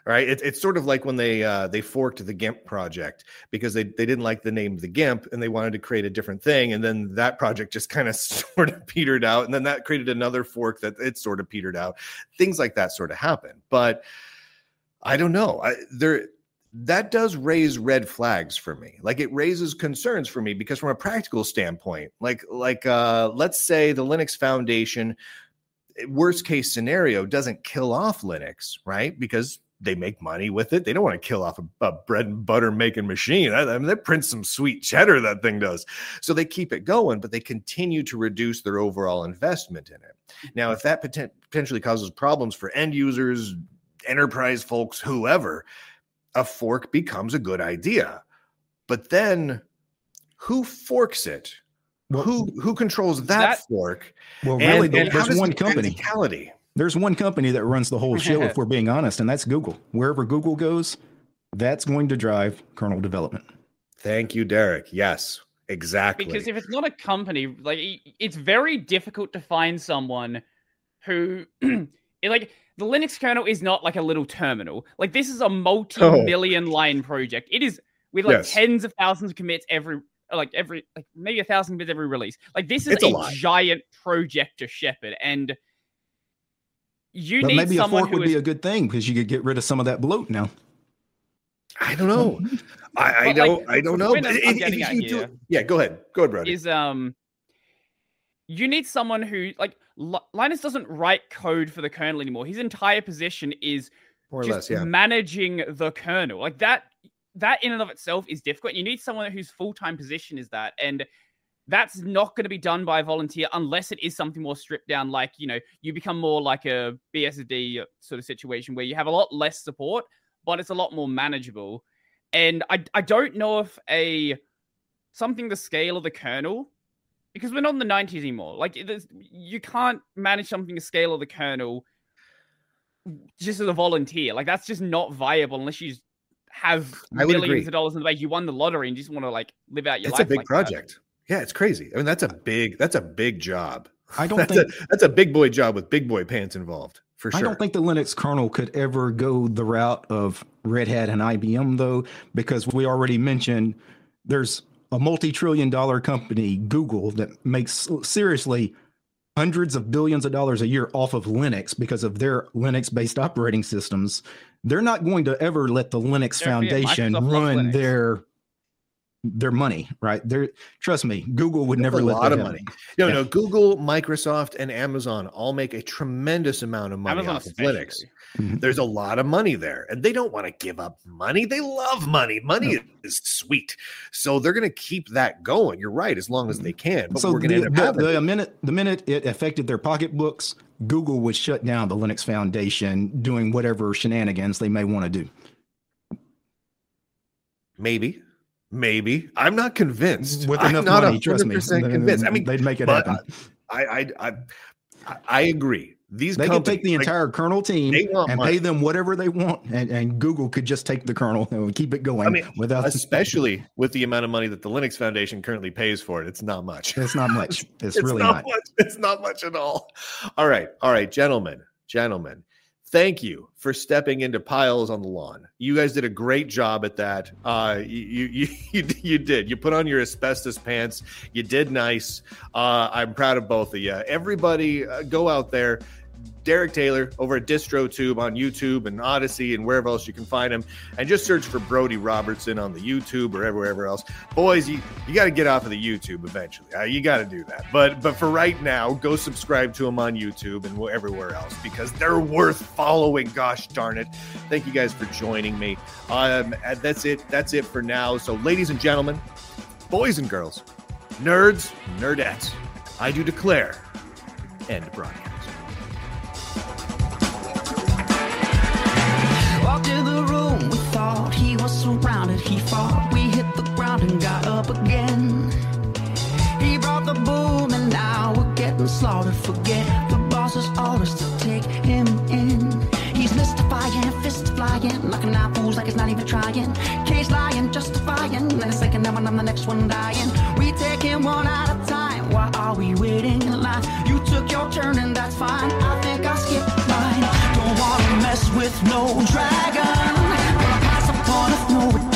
Right. It, it's sort of like when they uh, they forked the GIMP project because they, they didn't like the name of the GIMP and they wanted to create a different thing, and then that project just kind of sort of petered out, and then that created another fork that it sort of petered out. Things like that sort of happen, but I don't know. I, there that does raise red flags for me. Like it raises concerns for me because from a practical standpoint, like like uh, let's say the Linux Foundation worst case scenario doesn't kill off Linux, right? Because they make money with it. They don't want to kill off a, a bread and butter making machine. I, I mean, that prints some sweet cheddar, that thing does. So they keep it going, but they continue to reduce their overall investment in it. Now, if that poten- potentially causes problems for end users, enterprise folks, whoever, a fork becomes a good idea. But then who forks it? Well, who who controls that, that- fork? Well, really, and there- how there's does one the company. Practicality- There's one company that runs the whole show, if we're being honest, and that's Google. Wherever Google goes, that's going to drive kernel development. Thank you, Derek. Yes, exactly. because if it's not a company like it's very difficult to find someone who like the linux kernel is not like a little terminal like this is a multi-million oh. line project it is with like Yes. tens of thousands of commits every like every like maybe a thousand commits every release like this is It's a a, giant project to shepherd and you But need maybe a someone fork who would is be a good thing because you could get rid of some of that bloat now. I don't know. I, I don't. like, I don't know. But I'm- if- I'm if getting at you do- here yeah, go ahead. Go ahead, Brodie. is um you need someone who like Li- Linus doesn't write code for the kernel anymore. His entire position is More or just less, yeah. managing the kernel. Like that that in and of itself is difficult. You need someone whose full-time position is that and that's not going to be done by a volunteer unless it is something more stripped down like, you know, you become more like a BSD sort of situation where you have a lot less support, but it's a lot more manageable. And I I don't know if a something the scale of the kernel because we're not in the 90s anymore. Like you can't manage something the scale of the kernel just as a volunteer. Like that's just not viable unless you have millions agree. of dollars in the bank. You won the lottery and you just want to like live out your It's life. a big like that. Project. Yeah, it's crazy. I mean, that's a big. That's a big job. I don't That's think a that's a big boy job with big boy pants involved for sure. I don't think the Linux kernel could ever go the route of Red Hat and IBM, though, because we already mentioned there's a multi trillion dollar company, Google, that makes seriously hundreds of billions of dollars a year off of Linux because of their Linux based operating systems. They're not going to ever let the Linux Therefore, yeah, Foundation run Linux. their their money, right? They're trust me, Google would That's never a let lot that of happen. money. No, Yeah. no. Google, Microsoft, and Amazon all make a tremendous amount of money Amazon off of Linux. especially. Mhm. There's a lot of money there, and they don't want to give up money. They love money. Money is sweet, so they're going to keep that going. You're right, as long as they can. But so we're going to the, end up having the, the minute the minute it affected their pocketbooks, Google would shut down the Linux Foundation, doing whatever shenanigans they may want to do. maybe, maybe. I'm not convinced. With I'm enough not money, trust me, 100% convinced. I mean, they'd make it happen. I, I, I, I, agree. These they could take the like, entire kernel team and money. pay them whatever they want, and, and, Google could just take the kernel and keep it going. I mean, without especially with the amount of money that the Linux Foundation currently pays for it, it's not much. It's not much. It's, it's really not, not much. It's not much at all. All right, all right, gentlemen, gentlemen thank you for stepping into piles on the lawn. You guys did a great job at that. Uh, you, you, you, you did. You put on your asbestos pants. You did nice. Uh, I'm proud of both of you. Everybody, uh, go out there, Derek Taylor over at DistroTube on YouTube and Odysee and wherever else you can find him. And just search for Brodie Robertson on the YouTube or everywhere else. Boys, you, you got to get off of the YouTube eventually. Uh, you got to do that. But but for right now, go subscribe to him on YouTube and everywhere else because they're worth following. Gosh darn it. Thank you guys for joining me. Um, that's it. That's it for now. So, ladies and gentlemen, boys and girls, nerds, nerdettes, I do declare end broadcast. Surrounded, he fought. We hit the ground and got up again. He brought the boom, and now we're getting slaughtered. Forget the boss's orders to take him in. He's mystifying, fist flying, knocking out fools like it's not even trying. Case lying, justifying, then a second, now I'm the next one dying. We take him one at a time. Why are we waiting in line? You took your turn, and that's fine. I think I'll skip mine. Don't wanna mess with no dragon with no